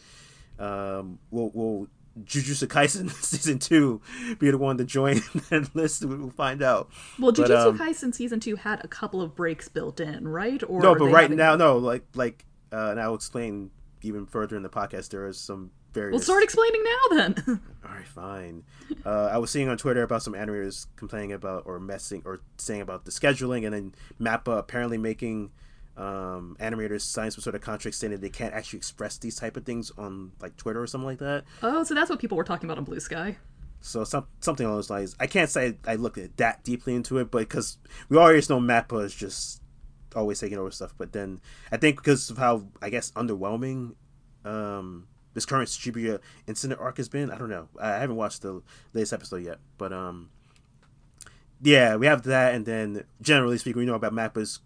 Um, will will Jujutsu Kaisen season two be the one to join that list? We'll find out. Well, But, Jujutsu um, Kaisen season two had a couple of breaks built in, right? Or No, but right having- now, no, like like, uh, and I'll explain even further in the podcast. There is some various. Well, start explaining now then. All right, fine. Uh, I was seeing on Twitter about some animators complaining about or messing or saying about the scheduling, and then Mappa apparently making um, animators sign some sort of contract saying that they can't actually express these type of things on like Twitter or something like that. oh, so that's what people were talking about on Blue Sky. So some something along those lines. I can't say I looked at that deeply into it, but because we already know Mappa is just always taking over stuff. But then I think because of how I guess underwhelming um, this current Shibuya incident arc has been, I don't know. I haven't watched the latest episode yet, but um, yeah, we have that, and then generally speaking, we know about Mappa's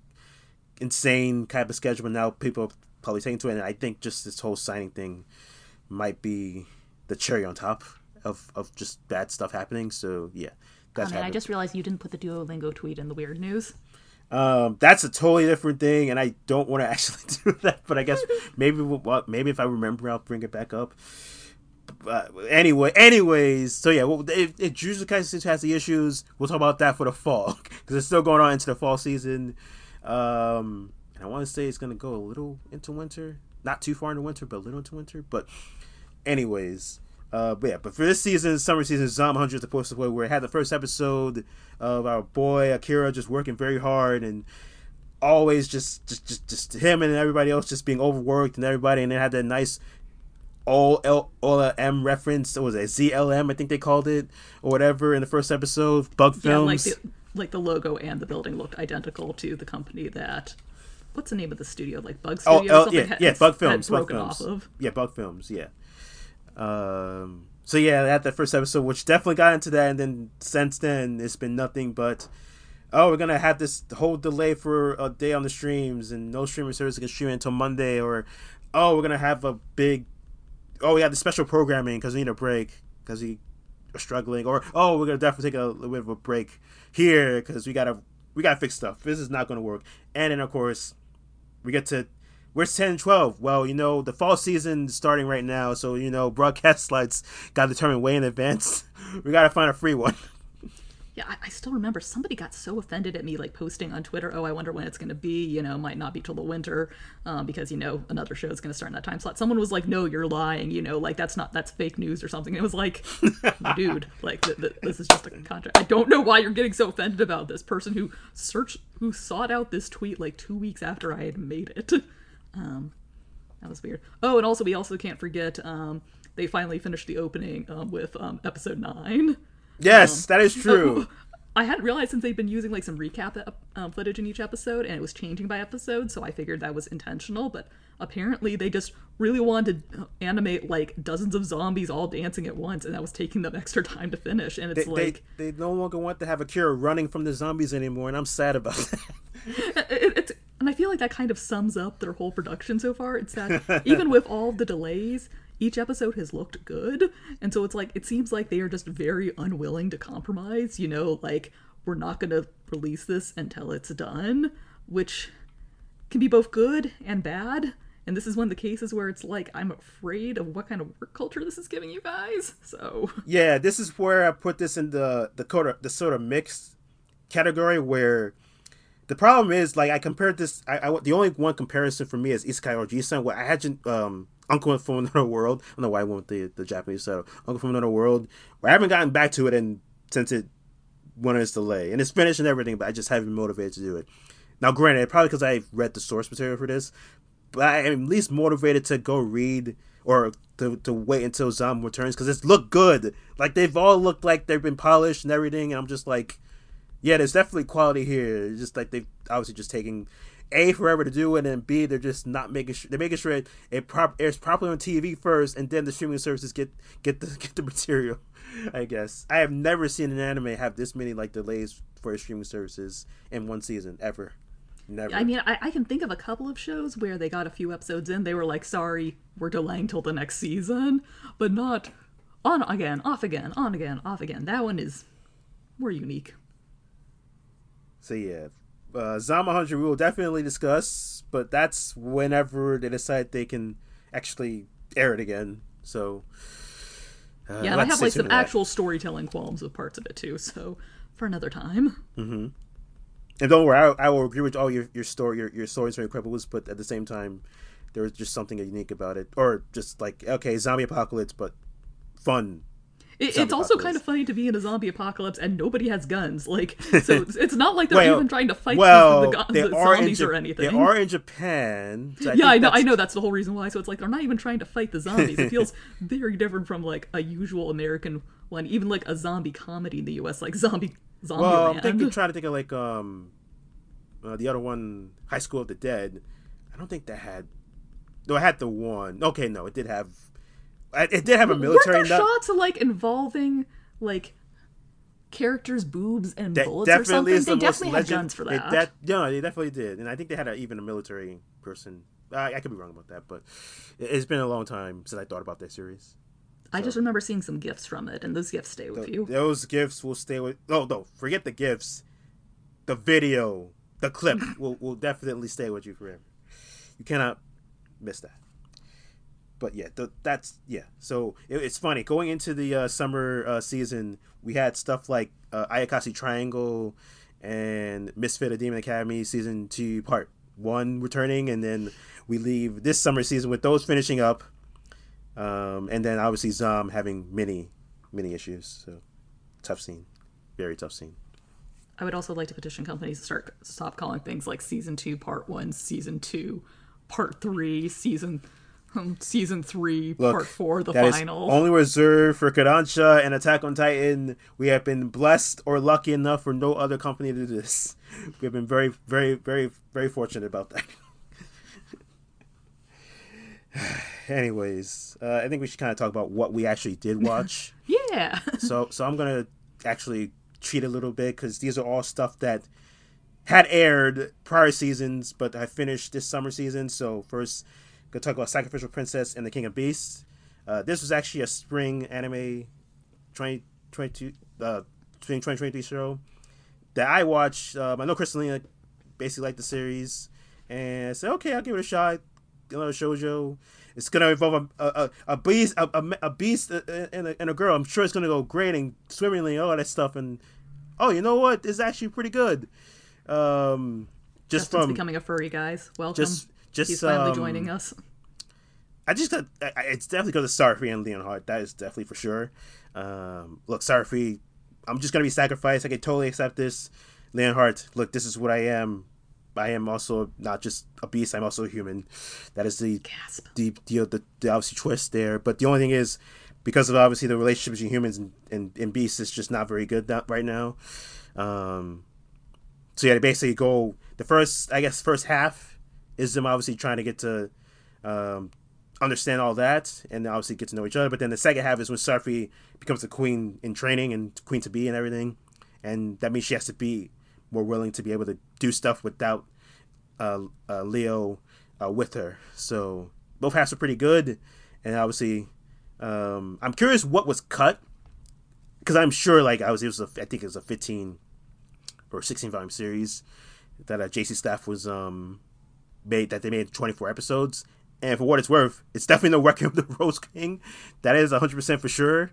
insane type of schedule. And now people are probably taking to it, and I think just this whole signing thing might be the cherry on top of, of just bad stuff happening. So yeah, that's I mean, I just realized you didn't put the Duolingo tweet in the weird news. Um, that's a totally different thing, and I don't want to actually do that. But I guess maybe we'll, maybe if I remember, I'll bring it back up. But anyway, anyways, so yeah, well, if, if Jujutsu Kaisen has the issues, we'll talk about that for the fall because it's still going on into the fall season. Um, and I want to say it's gonna go a little into winter, not too far into winter, but a little into winter. But anyways, uh, but yeah, but for this season, summer season, Zom 100 is supposed to play where it had the first episode of our boy Akira just working very hard and always just just just, just him and everybody else just being overworked and everybody, and it had that nice all L all M reference. What was it ZLM? I think they called it or whatever in the first episode. Bug Yeah, like Films. the like the logo and the building looked identical to the company that. What's the name of the studio? Like Bug Oh, Studio? or oh something yeah, had- yeah, Bug Films, Bug Films, of. yeah, Bug Films, yeah. Um, so yeah, had that first episode, which definitely got into that, and then since then it's been nothing but, oh, we're gonna have this whole delay for a day on the streams, and no streaming service can stream until Monday, or oh, we're gonna have a big, oh, we have the special programming because we need a break because we are struggling, or oh, we're gonna definitely take a little bit of a break here because we gotta we gotta fix stuff. This is not gonna work, and then of course we get to where's 10 and 12 well you know the fall season is starting right now so you know broadcast slides got determined way in advance we gotta find a free one Yeah, I, I still remember somebody got so offended at me, like posting on Twitter, "Oh, I wonder when it's going to be." You know, might not be till the winter, um, because you know another show is going to start in that time slot. Someone was like, "No, you're lying." You know, like that's not that's fake news or something. And it was like, dude, like th- th- this is just a contract. I don't know why you're getting so offended about this person who searched who sought out this tweet like two weeks after I had made it. Um, that was weird. Oh, and also we also can't forget um, they finally finished the opening um, with um, episode nine. Yes, that is true. I hadn't realized since they've been using like some recap um, footage in each episode, and it was changing by episode, so I figured that was intentional. But apparently, they just really wanted to animate like dozens of zombies all dancing at once, and that was taking them extra time to finish. And it's they, like they, they no longer want to have Akira running from the zombies anymore, and I'm sad about that. it, it's and I feel like that kind of sums up their whole production so far. It's that even with all the delays, each episode has looked good, and so it's like it seems like they are just very unwilling to compromise. You know, like we're not going to release this until it's done, which can be both good and bad. And this is one of the cases where it's like I'm afraid of what kind of work culture this is giving you guys. So yeah, this is where I put this in the the the sort of mixed category where the problem is like I compared this. I, I the only one comparison for me is Isekai Ojisan, where I had um Uncle from Another World. I don't know why I went with the the Japanese title, Uncle from Another World. Where I haven't gotten back to it, and since it went its delay, and it's finished and everything, but I just haven't been motivated to do it. Now, granted, probably because I read the source material for this, but I am at least motivated to go read or to, to wait until Zom returns because it's looked good. Like they've all looked like they've been polished and everything, and I'm just like, yeah, there's definitely quality here. It's just like they've obviously just taking a forever to do it, and B they're just not making sure they're making sure it, it prop airs properly on TV first, and then the streaming services get get the get the material. I guess I have never seen an anime have this many like delays for streaming services in one season ever. Never. I mean, I, I can think of a couple of shows where they got a few episodes in, they were like, "Sorry, we're delaying till the next season," but not on again, off again, on again, off again. That one is more unique. So yeah, uh, Zom 100 we will definitely discuss, but that's whenever they decide they can actually air it again. So uh, yeah, and I have like some actual storytelling qualms with parts of it too. So for another time. Mm-hmm. And don't worry, I, I will agree with all your your story, your your stories are incredible, but at the same time, there was just something unique about it, or just like okay, zombie apocalypse, but fun it, it's also kind of funny to be in a zombie apocalypse and nobody has guns. Like, so it's, not like they're well, even trying to fight well, the, the, the zombies or anything. They are in Japan. So I yeah, I know. I know that's the whole reason why. So it's like they're not even trying to fight the zombies. it feels very different from like a usual American one, even like a zombie comedy in the U.S. Like zombie zombie. Well, I'm thinking, trying to think of like um, uh, the other one, High School of the Dead. I don't think that had. No, it had the one. Okay, no, it did have it did have a military. Weren't there nut- shots like involving like characters' boobs and that bullets or something? They definitely legend- had guns for that. that. No, they definitely did, and I think they had a, even a military person. I, I could be wrong about that, but it's been a long time since I thought about that series. I just remember seeing some gifts from it, and those gifts stay with the, you. Those gifts will stay with. Oh no, forget the gifts. The video, the clip will will definitely stay with you forever. You cannot miss that but yeah, th- that's yeah. So it, it's funny going into the uh, summer uh, season. We had stuff like uh, Ayakashi Triangle and Misfit of Demon Academy season two part one returning, and then we leave this summer season with those finishing up, um, and then obviously Zom having many many issues. So tough scene, very tough scene. I would also like to petition companies to start stop calling things like season two, part one, season two, part three, season season three, Look, part four, the final. only reserved for Kodansha and Attack on Titan. We have been blessed or lucky enough for no other company to do this. We have been very, very, very, very fortunate about that. Anyways, uh, I think we should kind of talk about what we actually did watch. yeah. so, so I'm gonna actually cheat a little bit because these are all stuff that had aired prior seasons, but I finished this summer season. So first Gonna talk about Sacrificial Princess and the King of Beasts. Uh, this was actually a spring anime 2022 uh, 2023 show that I watched. Um, I know Kristalina basically liked the series and I said, okay, I'll give it a shot. Another shoujo. It's gonna involve a a, a beast a, a, a beast and a, and a girl. I'm sure it's gonna go great and swimmingly all that stuff. And oh, you know what? It's actually pretty good. Um, just Justin's from becoming a furry, guys. Welcome. Just just he's finally um, joining us. I just got. It's definitely because of Sariphi and Leonhardt. That is definitely for sure. Um, look, Sariphi, I'm just gonna be sacrificed. I can totally accept this. Leonhardt, look, this is what I am. I am also not just a beast. I'm also a human. That is the Gasp. the, the, the, the obviously twist there. But the only thing is, because of obviously the relationship between humans and, and, and beasts is just not very good that, right now. Um, so yeah, they basically go the first, I guess, first half is them obviously trying to get to um, understand all that and obviously get to know each other. But then the second half is when Sariphi becomes the queen in training and queen to be and everything, and that means she has to be more willing to be able to do stuff without uh, uh, Leo uh, with her. So both halves are pretty good, and obviously, um, I'm curious what was cut because I'm sure like I was it was a, I think it was a 15 or 16 volume series that uh, JC Staff was um made that they made 24 episodes. And for what it's worth, it's definitely no Requiem of the Rose King. That is 100% for sure.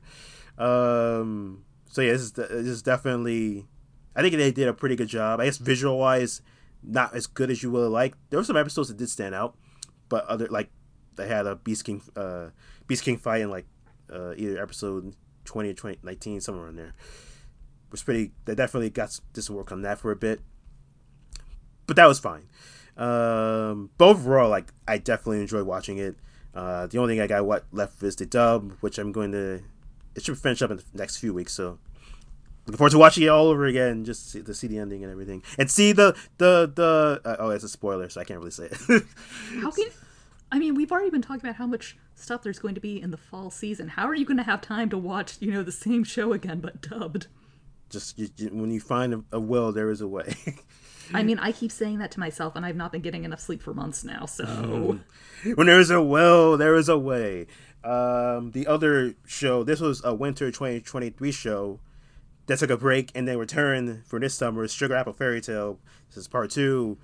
Um, so yeah, this is, this is definitely. I think they did a pretty good job. I guess visual wise, not as good as you would like. There were some episodes that did stand out, but other like they had a Beast King, uh, Beast King fight in like uh, either episode 20 or 2019, somewhere in there. It was pretty. They definitely got some work on that for a bit, but that was fine. Um, but overall, like I definitely enjoy watching it. Uh, the only thing I got what left is the dub, which I'm going to. It should finish up in the next few weeks, so looking forward to watching it all over again, just to see the ending and everything, and see the the the. Uh, oh, it's a spoiler, so I can't really say it. how can? I mean, we've already been talking about how much stuff there's going to be in the fall season. How are you going to have time to watch, you know, the same show again but dubbed? Just you, you, when you find a, a will, there is a way. I mean, I keep saying that to myself, and I've not been getting enough sleep for months now. So, when there is a will, there is a way. Um, the other show, this was a winter 2023 show that took a break and then returned for this summer. Sugar Apple Fairy Tale. This is part two,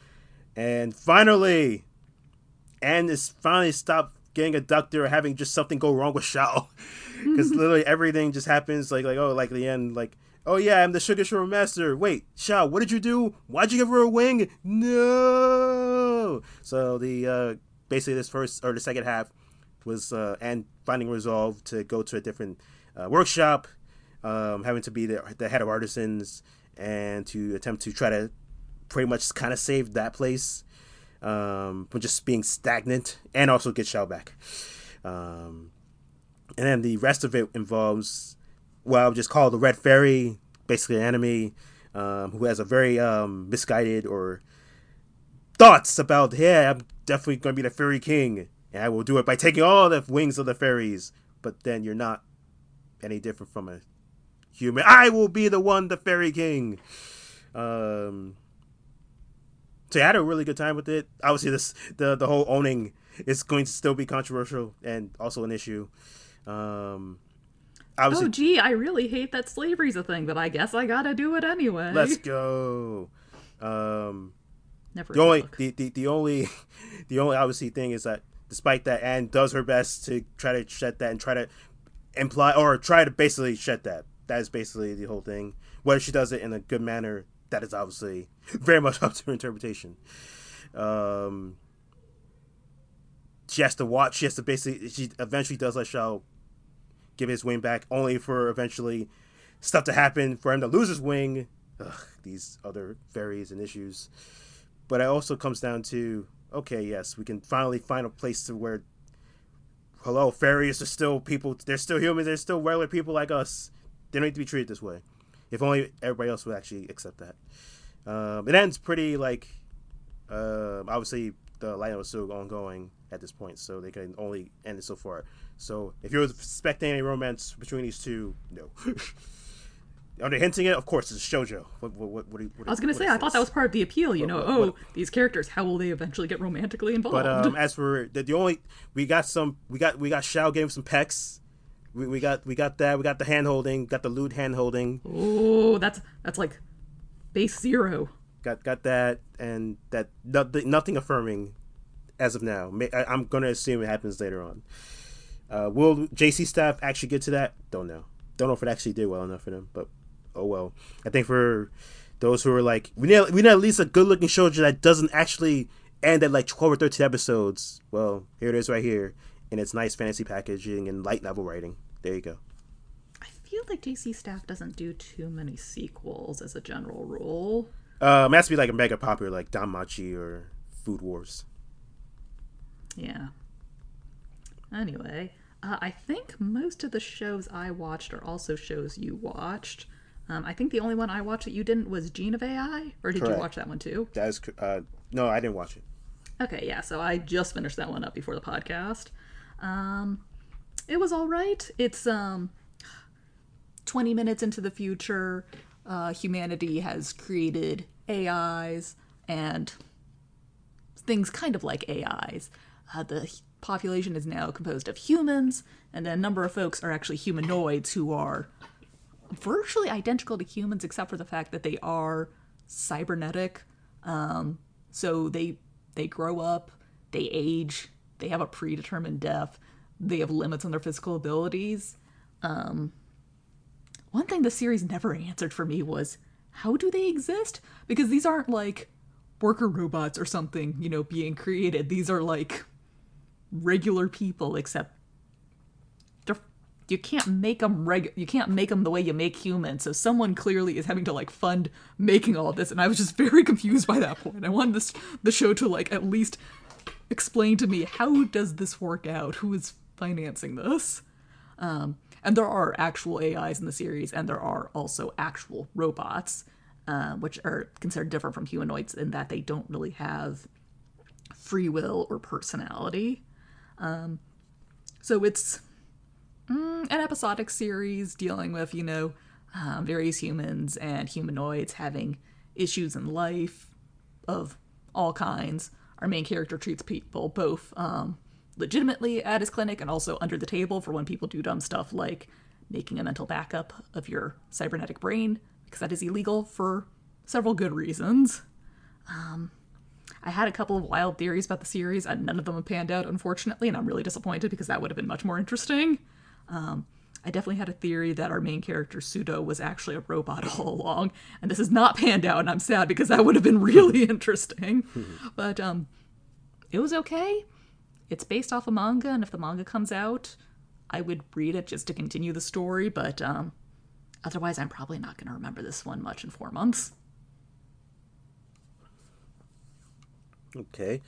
and finally, and it's finally stopped getting a doctor or having just something go wrong with Challe, because literally everything just happens like like oh like the end like Oh yeah, I'm the Sugar Shore Master. Wait, Challe, what did you do? Why'd you give her a wing? No. So the uh, basically this first or the second half was uh, and finding resolve to go to a different uh, workshop, um, having to be the, the head of artisans and to attempt to try to pretty much kind of save that place um, from just being stagnant and also get Challe back. Um, and then the rest of it involves well, just call the Red Fairy, basically an enemy um, who has a very um, misguided or thoughts about, yeah, I'm definitely going to be the Fairy King, and I will do it by taking all the wings of the fairies. But then you're not any different from a human. I will be the one, the Fairy King. Um, so I had a really good time with it. Obviously, this the the whole owning is going to still be controversial and also an issue. Um, oh, gee, I really hate that slavery's a thing, but I guess I gotta do it anyway. Let's go. Um, Never the only the, the, the only the only obviously thing is that despite that, Anne does her best to try to shut that and try to imply or try to basically shut that. That is basically the whole thing. Whether she does it in a good manner, that is obviously very much up to her interpretation. Um, she has to watch. She has to basically. She eventually does let Challe give his wing back, only for eventually stuff to happen for him to lose his wing. Ugh, these other fairies and issues. But it also comes down to okay, yes, we can finally find a place to where hello, fairies are still people. They're still humans. They're still regular people like us. They don't need to be treated this way. If only everybody else would actually accept that. Um, it ends pretty like uh, obviously the line was still ongoing at this point, so they can only end it so far. So if you're expecting any romance between these two, no. Are they hinting at it? Of course, it's shojo. What, what, what, what, I was going to say, I thought that was part of the appeal. You know, oh, these characters, how will they eventually get romantically involved? But um, as for the, the only, we got some, we got we got Challe gave him some pecs. We, we got we got that. We got the hand holding. Got the lewd hand holding. Oh, that's that's like base zero. Got got that, and that nothing, nothing affirming as of now. I, I'm going to assume it happens later on. Uh, will JC staff actually get to that? Don't know. Don't know if it actually did well enough for them, but oh well. I think for those who are like, we need we need at least a good looking show that doesn't actually end at like twelve or thirteen episodes. Well, here it is right here, and it's nice fantasy packaging and light novel writing. There you go. I feel like JC staff doesn't do too many sequels as a general rule. Um, it has to be like a mega popular like DanMachi or Food Wars. Yeah. Anyway, Uh, I think most of the shows I watched are also shows you watched. Um, I think the only one I watched that you didn't was Gene of AI, or did Correct. you watch that one too? That is uh, no, I didn't watch it. Okay, yeah, so I just finished that one up before the podcast. Um, it was all right. It's um, 20 minutes into the future. Uh, humanity has created AIs and things kind of like AIs. Uh, the population is now composed of humans, and a number of folks are actually humanoids who are virtually identical to humans, except for the fact that they are cybernetic. Um, so they they grow up, they age, they have a predetermined death, they have limits on their physical abilities. Um, one thing the series never answered for me was how do they exist? Because these aren't like worker robots or something, you know, being created. These are like regular people, except you can't make them reg you can't make them the way you make humans. So someone clearly is having to like fund making all this, and I was just very confused by that point. I wanted this the show to like at least explain to me how does this work out? Who is financing this? Um, and there are actual AIs in the series, and there are also actual robots, uh, which are considered different from humanoids in that they don't really have free will or personality. Um, so it's mm, an episodic series dealing with, you know, um, various humans and humanoids having issues in life of all kinds. Our main character treats people both um, legitimately at his clinic and also under the table for when people do dumb stuff like making a mental backup of your cybernetic brain, because that is illegal for several good reasons. Um, I had a couple of wild theories about the series, and none of them have panned out, unfortunately, and I'm really disappointed because that would have been much more interesting. Um, I definitely had a theory that our main character, Sudo, was actually a robot all along, and this has not panned out, and I'm sad because that would have been really interesting. but um, it was okay. It's based off a manga, and if the manga comes out, I would read it just to continue the story, but um, otherwise, I'm probably not going to remember this one much in four months. Okay.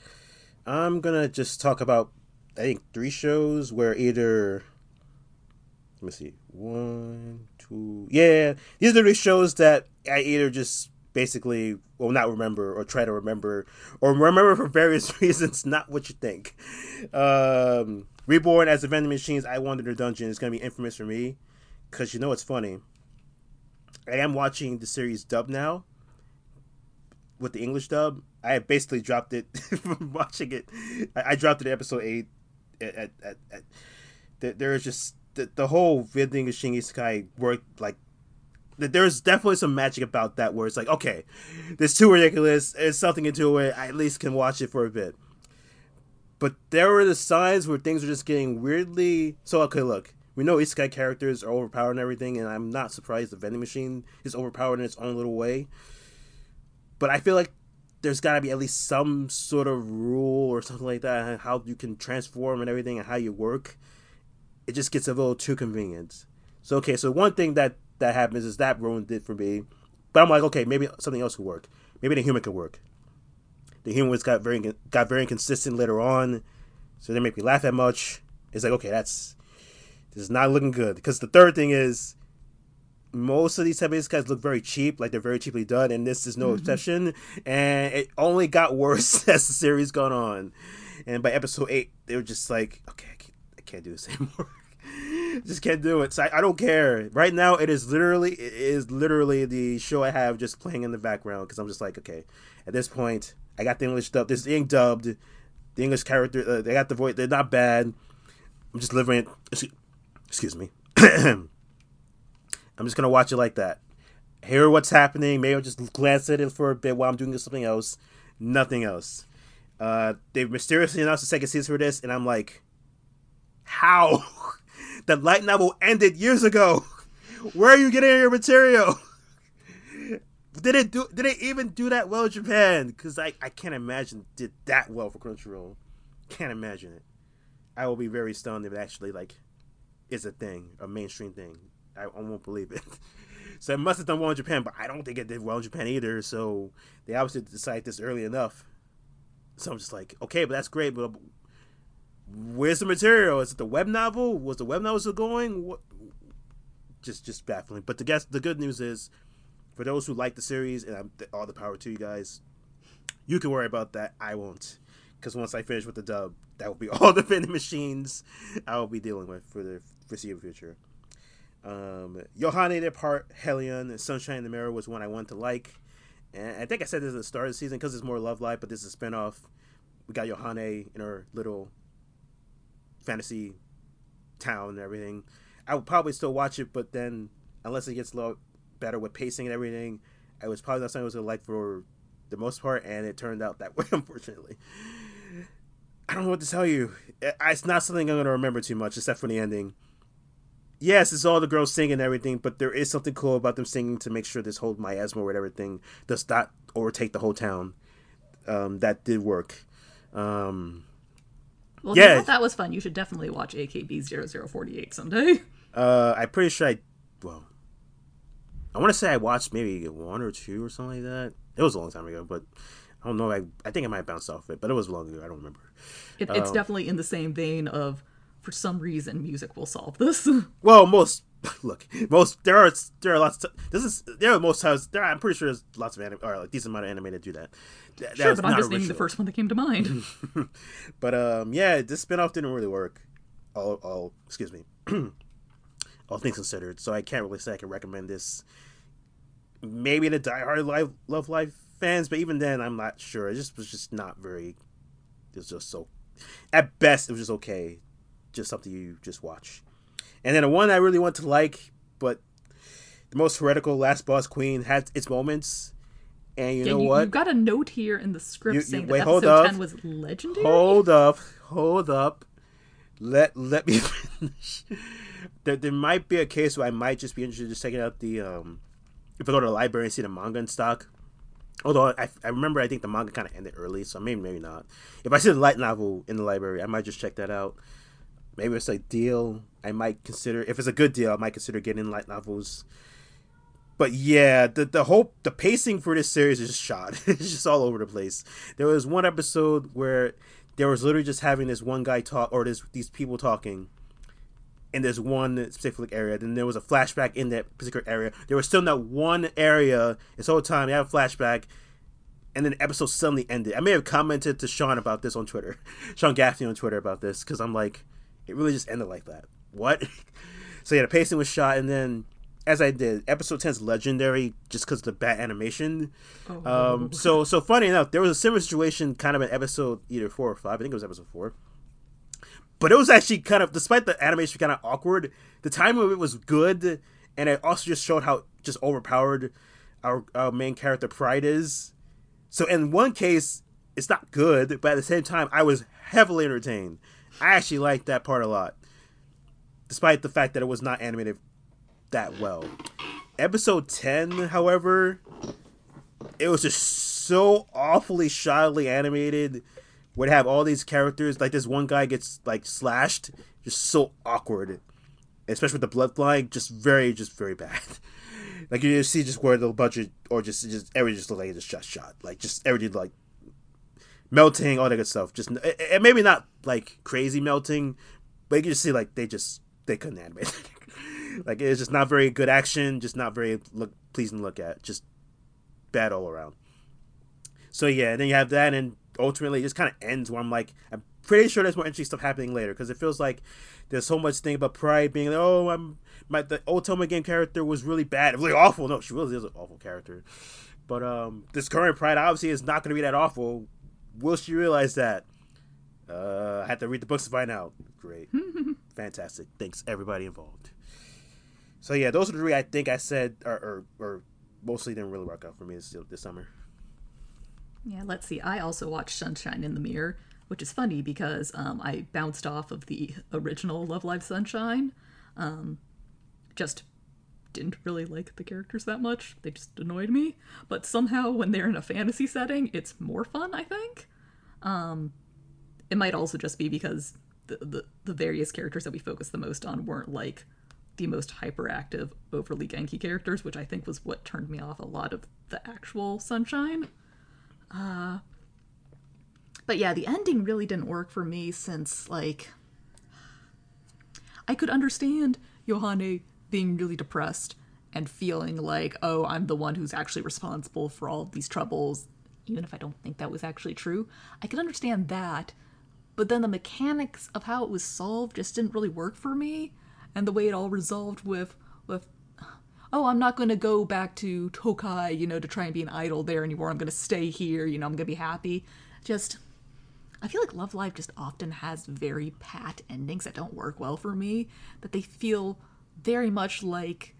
I'm gonna just talk about I think three shows where either let me see. One, two yeah. These are the shows that I either just basically will not remember or try to remember or remember for various reasons, not what you think. Um Reborn as the vending machines, I wanted a dungeon is gonna be infamous for me. Cause you know what's funny? I am watching the series dub now with the English dub. I basically dropped it from watching it. I, I dropped it at episode eight. At, at, at, at there is just the, the whole vending machine isekai worked like there's definitely some magic about that where it's like okay this too ridiculous there's something into it i at least can watch it for a bit but there were the signs where things were just getting weirdly so okay look we know isekai characters are overpowered and everything and i'm not surprised the vending machine is overpowered in its own little way but i feel like there's got to be at least some sort of rule or something like that how you can transform and everything and how you work. It just gets a little too convenient. So okay so one thing that that happens is that ruined it for me. But i'm like okay maybe something else could work. Maybe the human could work. The humans got very got very inconsistent later on so they make me laugh that much. It's like okay that's this is not looking good. Because the third thing is most of these type of guys look very cheap, like they're very cheaply done, and this is no mm-hmm. exception. And it only got worse as the series gone on. And by episode eight, they were just like, okay, I can't, I can't do this anymore. just can't do it. So I, I, don't care. Right now, it is literally, it is literally the show I have just playing in the background because I'm just like, okay, at this point, I got the English dub. This is being dubbed. The English character, uh, they got the voice. They're not bad. I'm just living it. Excuse me. I'm just gonna watch it like that. Hear what's happening. Maybe I'll just glance at it for a bit while I'm doing something else. Nothing else. Uh, they've mysteriously announced a second season for this, and I'm like, how? the light novel ended years ago. Where are you getting your material? did it do? Did it even do that well in Japan? Because I, I can't imagine did that well for Crunchyroll. Can't imagine it. I will be very stunned if it actually like is a thing, a mainstream thing. I, won't believe it. so it must have done well in Japan, but I don't think it did well in Japan either. So they obviously decided this early enough. So I'm just like, okay, but that's great, but where's the material? Is it the web novel? Was the web novel still going? What? Just just baffling. But the guess the good news is, for those who like the series, and I'm, all the power to you guys, you can worry about that. I won't, because once I finish with the dub, that will be all the vending machines I will be dealing with for the foreseeable future. Um, Yohane their part Helion, and Sunshine in the Mirror was one I wanted to like. And I think I said this at the start of the season because it's more Love Live, but this is a spinoff. We got Yohane in her little fantasy town and everything. I would probably still watch it, but then unless it gets a little better with pacing and everything, I was probably not something I was gonna like for the most part, and it turned out that way, unfortunately. I don't know what to tell you. It's not something I'm gonna remember too much, except for the ending. Yes, it's all the girls singing and everything, but there is something cool about them singing to make sure this whole miasma or whatever thing does not overtake the whole town. Um, that did work. Um, well, yeah, that was fun. You should definitely watch AKB 0048 someday. Uh, I'm pretty sure I, well, I want to say I watched maybe one or two or something like that. It was a long time ago, but I don't know. I, I think I might bounce off it, but it was long ago. I don't remember. It, it's um, definitely in the same vein of, for some reason, music will solve this. well, most look, most there are there are lots. Of, this is there are most times. There, I'm pretty sure there's lots of anime or like decent amount of anime that do that. that sure, but I'm just naming the first one that came to mind. but um, yeah, this spinoff didn't really work. All, all excuse me. all things considered, so I can't really say I can recommend this. Maybe the diehard live Love life fans, but even then, I'm not sure. It just was just not very. It was just so. At best, it was just okay, just something you just watch. And then the one I really want to like, but the most heretical Last Boss Queen had its moments. And you yeah, know you, what? You've got a note here in the script you, saying wait, that episode up. 10 was legendary. Hold up. Hold up. Let let me finish. there, there might be a case where I might just be interested in just checking out the um if I go to the library and see the manga in stock. Although I, I remember I think the manga kind of ended early, so maybe maybe not. If I see the light novel in the library, I might just check that out. Maybe it's a deal. I might consider if it's a good deal. I might consider getting light novels. But yeah, the the whole the pacing for this series is just shot. it's just all over the place. There was one episode where there was literally just having this one guy talk or this these people talking in this one specific area. Then there was a flashback in that particular area. There was still that one area this whole time. You have a flashback, and then the episode suddenly ended. I may have commented to Sean about this on Twitter, Sean Gaffney on Twitter about this because I'm like, it really just ended like that. What? so yeah, the pacing was shot, and then as I did, episode 10 is legendary just because of the bad animation. Oh. Um, so so funny enough, there was a similar situation kind of in episode either four or five. I think it was episode four. But it was actually kind of, despite the animation kind of awkward, the timing of it was good, and it also just showed how just overpowered our, our main character Pride is. So in one case, it's not good, but at the same time, I was heavily entertained. I actually liked that part a lot, despite the fact that it was not animated that well. Episode 10, however, it was just so awfully shoddily animated. Would have all these characters, like this one guy gets like slashed, just so awkward, especially with the blood flying, just very, just very bad. like you see just where the budget or just just everything just look like it just shot shot, like just everything like melting, all that good stuff. Just and maybe not like crazy melting, but you can just see like they just they couldn't animate. like it's just not very good action, just not very look pleasing to look at, just bad all around. So yeah, then you have that, and ultimately it just kind of ends where I'm like, I'm pretty sure there's more interesting stuff happening later because it feels like there's so much thing about Pride being like, oh, I'm my the Otome game character was really bad, really awful. No, she really is an awful character. But um, this current Pride obviously is not going to be that awful. Will she realize that? Uh, I had to read the books to find out. Great, fantastic. Thanks everybody involved. So yeah, those are the three I think I said or or, or mostly didn't really work out for me this, this summer. Yeah, let's see. I also watched Sunshine in the Mirror, which is funny because um, I bounced off of the original Love Live Sunshine. Um, just didn't really like the characters that much. They just annoyed me. But somehow, when they're in a fantasy setting, it's more fun, I think. Um, it might also just be because the, the, the various characters that we focused the most on weren't like the most hyperactive, overly genki characters, which I think was what turned me off a lot of the actual Sunshine. Uh, but yeah, the ending really didn't work for me since like I could understand Yohane being really depressed and feeling like, oh, I'm the one who's actually responsible for all these troubles, even if I don't think that was actually true. I can understand that, but then the mechanics of how it was solved just didn't really work for me, and the way it all resolved with with oh, I'm not going to go back to Tokai, you know, to try and be an idol there anymore. I'm going to stay here, you know, I'm going to be happy. Just I feel like Love Live just often has very pat endings that don't work well for me, that they feel very much like,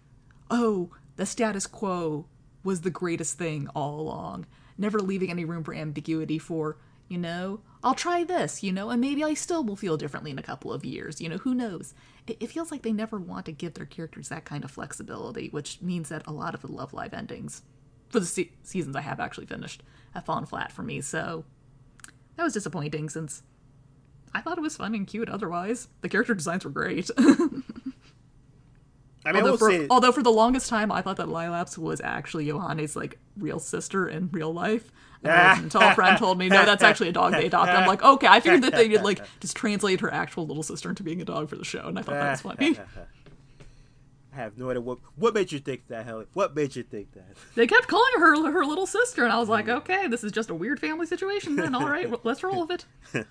oh, the status quo was the greatest thing all along, never leaving any room for ambiguity for, you know, I'll try this, you know, and maybe I still will feel differently in a couple of years, you know, who knows? It, it feels like they never want to give their characters that kind of flexibility, which means that a lot of the Love Live endings, for the se- seasons I have actually finished, have fallen flat for me, so that was disappointing since I thought it was fun and cute otherwise. The character designs were great. I mean, although, for, say, although for the longest time I thought that Lailaps was actually Yohane's like real sister in real life. And it wasn't until a friend told me, no, that's actually a dog they adopted. I'm like, okay, I figured that they did like just translate her actual little sister into being a dog for the show, and I thought that was funny. I have no idea what what made you think that, Helen. What made you think that? They kept calling her her little sister, and I was like, mm. okay, this is just a weird family situation. Then all right, let's roll with it.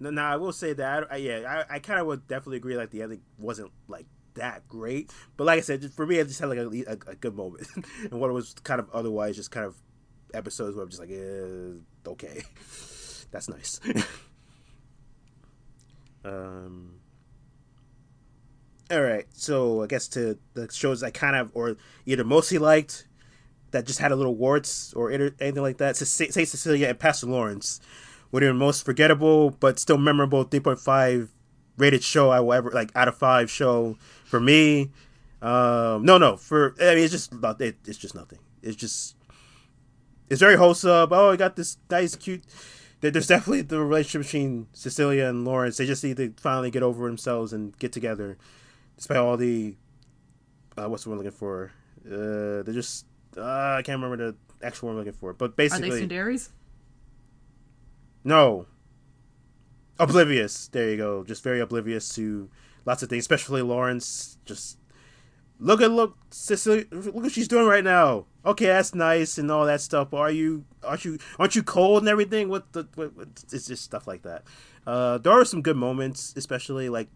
no, no, I will say that. I, yeah, I, I kind of would definitely agree. Like the ending wasn't like that great, but like I said, for me, I just had like a, a, a good moment, and what it was kind of otherwise just kind of episodes where I'm just like, eh, okay, that's nice. um. All right, so I guess to the shows I kind of or either mostly liked that just had a little warts or anything like that. Saint Cecilia and Pastor Lawrence were the most forgettable but still memorable 3.5 rated show I will ever like out of five show for me. Um, no, no, for I mean it's just it, it's just nothing. It's just it's very wholesome. Oh, I got this nice cute. There's definitely the relationship between Cecilia and Lawrence. They just need to finally get over themselves and get together despite all the uh, what's the word looking for? Uh, they're just uh, I can't remember the actual word I'm looking for, but basically, are they? No, oblivious. There you go. Just very oblivious to lots of things, especially Lawrence. Just look at look Cecilia. Look what she's doing right now. Okay, that's nice and all that stuff. But are you aren't you aren't you cold and everything? What the what, what, it's just stuff like that. Uh, there are some good moments, especially like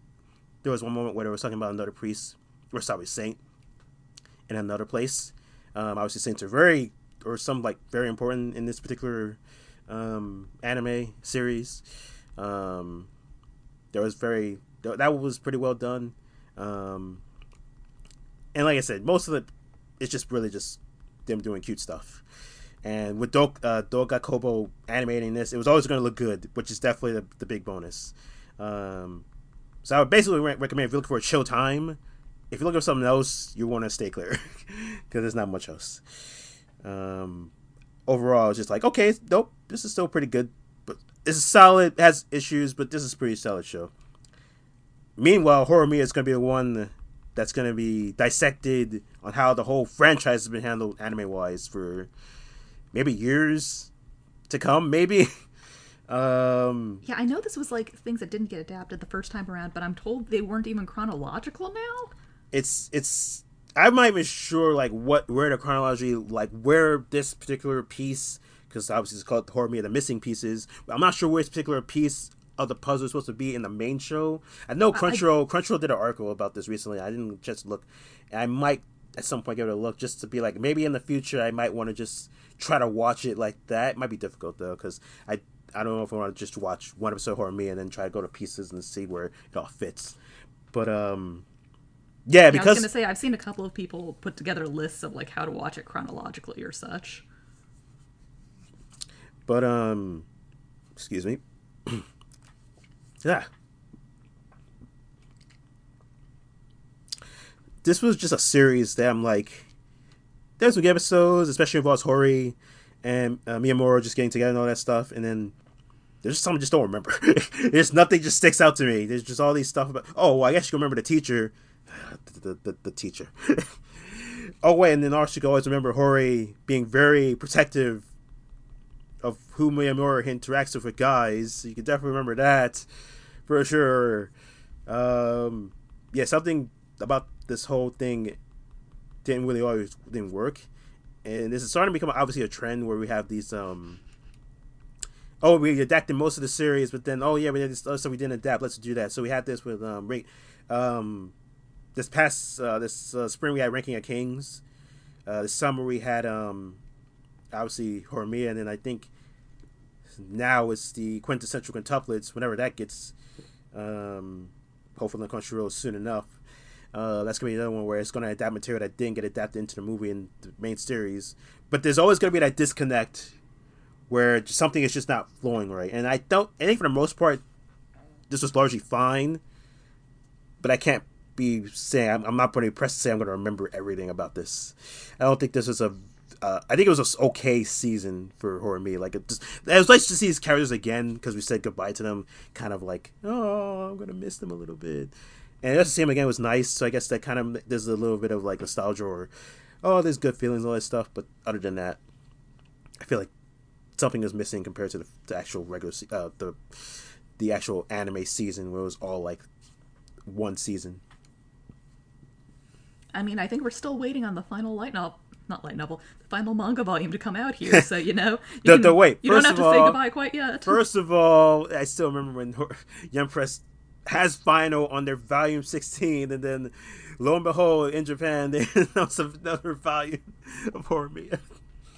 there was one moment where they were talking about another priest, or sorry, saint, in another place. Um, obviously, saints are very, or some like very important in this particular um, anime series. Um, there was very that was pretty well done, um, and like I said, most of it it's just really just them doing cute stuff. And with Do- uh, Doga Kobo animating this, it was always going to look good, which is definitely the, the big bonus. Um, so I would basically recommend if you're looking for a chill time, if you're looking for something else, you want to stay clear because there's not much else. Um, overall, it's just like okay, nope, this is still pretty good, but is solid. Has issues, but this is pretty solid show. Meanwhile, Horimiya is going to be the one that's going to be dissected on how the whole franchise has been handled anime wise for maybe years to come, maybe. Um, yeah, I know this was like things that didn't get adapted the first time around, but I'm told they weren't even chronological now. It's it's I'm not even sure like what where the chronology like where this particular piece because obviously it's called the Horimiya the missing pieces. I'm not sure where this particular piece of the puzzle is supposed to be in the main show. I know Crunchyroll I, Crunchyroll did an article about this recently. I didn't just look. I might at some point give it a look just to be like maybe in the future I might want to just try to watch it like that. It might be difficult though because I I don't know if I want to just watch one episode of me and then try to go to pieces and see where it all fits. But um, yeah, yeah because I was gonna say I've seen a couple of people put together lists of like how to watch it chronologically or such. But um, excuse me. yeah. This was just a series that I'm like, there's some good episodes, especially involves Hori and uh, Miyamura just getting together and all that stuff, and then there's just something I just don't remember. There's nothing just sticks out to me. There's just all these stuff about. Oh, well, I guess you can remember the teacher, the the, the, the teacher. oh wait, and then also you can always remember Hori being very protective of who Miyamura interacts with with guys. So you can definitely remember that for sure. Um, yeah, something about this whole thing didn't really always didn't work, and this is starting to become obviously a trend where we have these um. Oh, we adapted most of the series, but then oh yeah, we did this, oh, so we didn't adapt. Let's do that. So we had this with um, Ray, um, this past uh, this uh, spring we had Ranking of Kings. Uh, this summer we had um, obviously Horimiya, and then I think now it's the quintessential quintuplets. Whenever that gets, um, hopefully on Crunchyroll soon enough. Uh, that's gonna be another one where it's gonna adapt material that didn't get adapted into the movie and the main series. But there's always gonna be that disconnect where something is just not flowing right. And I don't. I think for the most part, this was largely fine. But I can't be saying I'm, I'm not pretty pressed to say I'm gonna remember everything about this. I don't think this is a. Uh, I think it was an okay season for Horimiya. Like it just, it was nice to see his characters again because we said goodbye to them. Kind of like, oh, I'm gonna miss them a little bit and just to see him again was nice. So I guess that kind of there's a little bit of like nostalgia or oh, there's good feelings all that stuff. But other than that, I feel like something is missing compared to the, the actual regular uh, the the actual anime season where it was all like one season. I mean, I think we're still waiting on the final light novel, not light novel, the final manga volume to come out here. So you know, you the, can, the wait. You don't have to all, say goodbye quite yet. First of all, I still remember when Yen Press has final on their volume 16 and then lo and behold in japan they announced another volume of Horimiya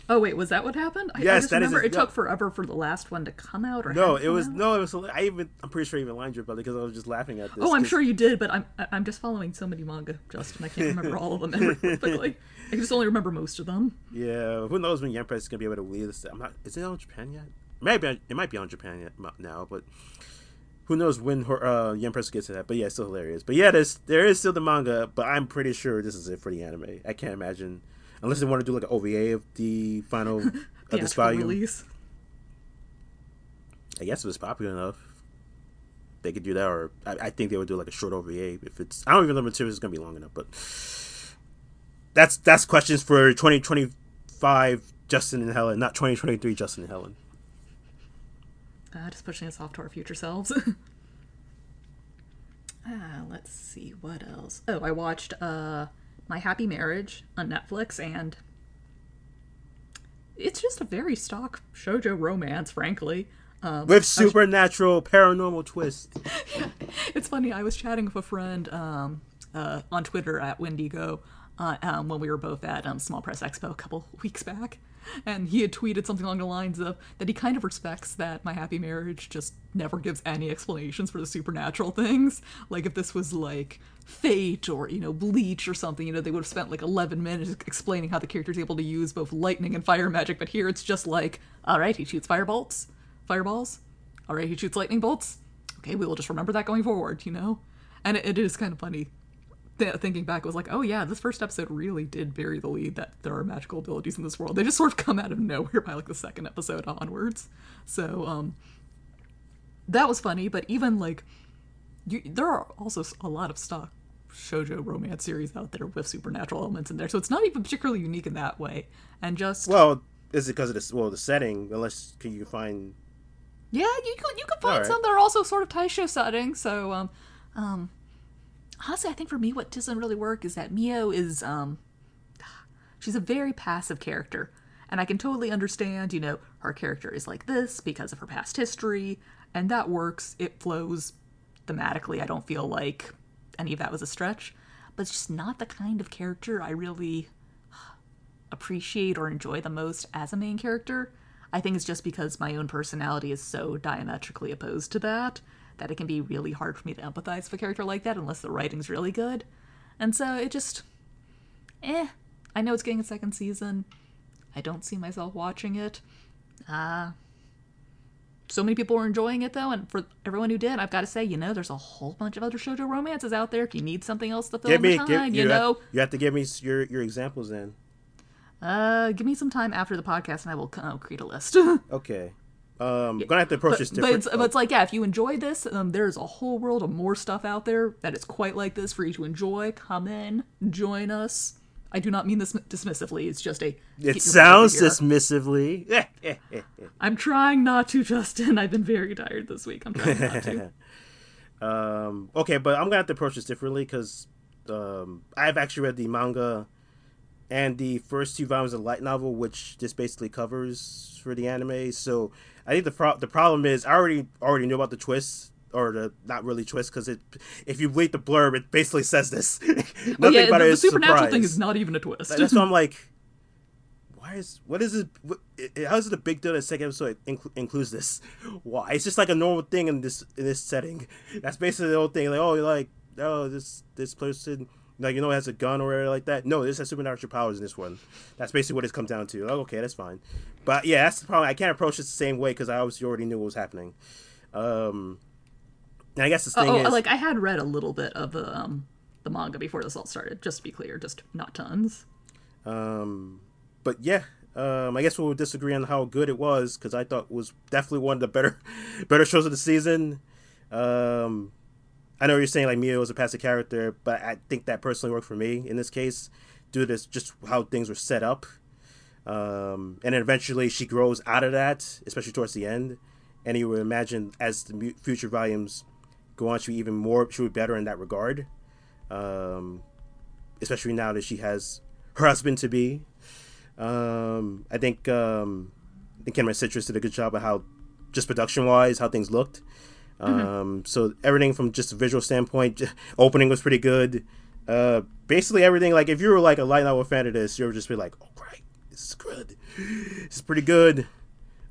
oh wait was that what happened I, yes I just that remember is, it no, took forever for the last one to come out or no it was out? no it was i even i'm pretty sure I even lined you about it because i was just laughing at this oh i'm sure you did but i'm i'm just following so many manga justin i can't remember all of them perfectly i just only remember most of them yeah who knows when Press is going to be able to release this i'm not is it on japan yet maybe it might be on japan yet now but who knows when her, uh, Yen Press gets to that? But yeah, it's still hilarious. But yeah, there's there is still the manga, but I'm pretty sure this is it for the anime. I can't imagine unless they want to do like an OVA of the final the of this volume. Release. I guess if it's popular enough, they could do that. Or I, I think they would do like a short OVA if it's. I don't even know if the material is gonna be long enough, but that's that's questions for 2025 Justin and Helen, not 2023 Justin and Helen. Uh, just pushing us off to our future selves. ah, let's see what else. Oh, I watched uh, My Happy Marriage on Netflix, and it's just a very stock shojo romance, frankly. Um, With supernatural was... paranormal twist. it's funny. I was chatting with a friend um, uh, on Twitter at Wendigo uh, um, when we were both at um, Small Press Expo a couple weeks back, and he had tweeted something along the lines of that he kind of respects that my happy marriage just never gives any explanations for the supernatural things. Like if this was like Fate or you know Bleach or something, you know they would have spent like 11 minutes explaining how the character is able to use both lightning and fire magic. But here it's just like, all right, he shoots firebolts, fireballs. All right, he shoots lightning bolts. Okay, we will just remember that going forward, you know. And it, it is kind of funny th- thinking back, was like, oh yeah, this first episode really did bury the lead that there are magical abilities in this world. They just sort of come out of nowhere by like the second episode onwards. So um, that was funny, but even like, you, there are also a lot of stock shojo romance series out there with supernatural elements in there, so it's not even particularly unique in that way. And just well, is it because of this? Well, the setting, unless can you find. Yeah, you could you could find right. some that are also sort of Taisho setting. So, um, um, honestly, I think for me, what doesn't really work is that Miyo is, um, she's a very passive character. And I can totally understand, you know, her character is like this because of her past history, and that works. It flows thematically. I don't feel like any of that was a stretch, but it's just not the kind of character I really appreciate or enjoy the most as a main character. I think it's just because my own personality is so diametrically opposed to that that it can be really hard for me to empathize with a character like that unless the writing's really good. And so it just, eh. I know it's getting a second season. I don't see myself watching it. Uh, so many people were enjoying it though, and for everyone who did, I've got to say, you know, there's a whole bunch of other shoujo romances out there. If you need something else to fill give in me, the time, give, you, you know, have, you have to give me your your examples then. Uh, give me some time after the podcast, and I will uh, create a list. okay. Um, yeah. gonna have to approach but, this different. But it's, but it's, like, yeah, if you enjoy this, um, there's a whole world of more stuff out there that is quite like this for you to enjoy. Come in, join us, I do not mean this dismissively. It's just a. It sounds dismissively. I'm trying not to, Justin. I've been very tired this week. I'm trying not to. um, okay, but I'm gonna have to approach this differently because um, I've actually read the manga and the first two volumes of the light novel, which this basically covers for the anime. So I think the pro- the problem is I already already knew about the twist. Or the not really twist because it, if you read the blurb, it basically says this. Nothing Oh, yeah, about the, the supernatural surprise. thing is not even a twist. That's why I'm like, why is what is it? What, how is it a big deal that the second episode inc- includes this? Why? It's just like a normal thing in this in this setting. That's basically the whole thing. Like, oh, you're like, oh, this this person, like you know, it has a gun or whatever like that. No, this has supernatural powers in this one. That's basically what it's come down to. Like, okay, that's fine. But yeah, that's the problem. I can't approach it the same way because I obviously already knew what was happening. Um, and I guess the thing is oh, is, like I had read a little bit of the um the manga before this all started. Just to be clear, just not tons. Um, but yeah, um, I guess we'll disagree on how good it was because I thought it was definitely one of the better, better shows of the season. Um, I know you're saying like Miyo was a passive character, but I think that personally worked for me in this case, due to just how things were set up. Um, and then eventually she grows out of that, especially towards the end. And you would imagine as the future volumes go on, she'll be even more, she would be better in that regard. Um, especially now that she has her husband to be. Um, I think um, I think Kinema Citrus did a good job of how, just production wise, how things looked. Um, so everything from just a visual standpoint, opening was pretty good. Uh, basically everything like if you were like a light novel fan of this, you would just be like, oh right, this is good, this is pretty good.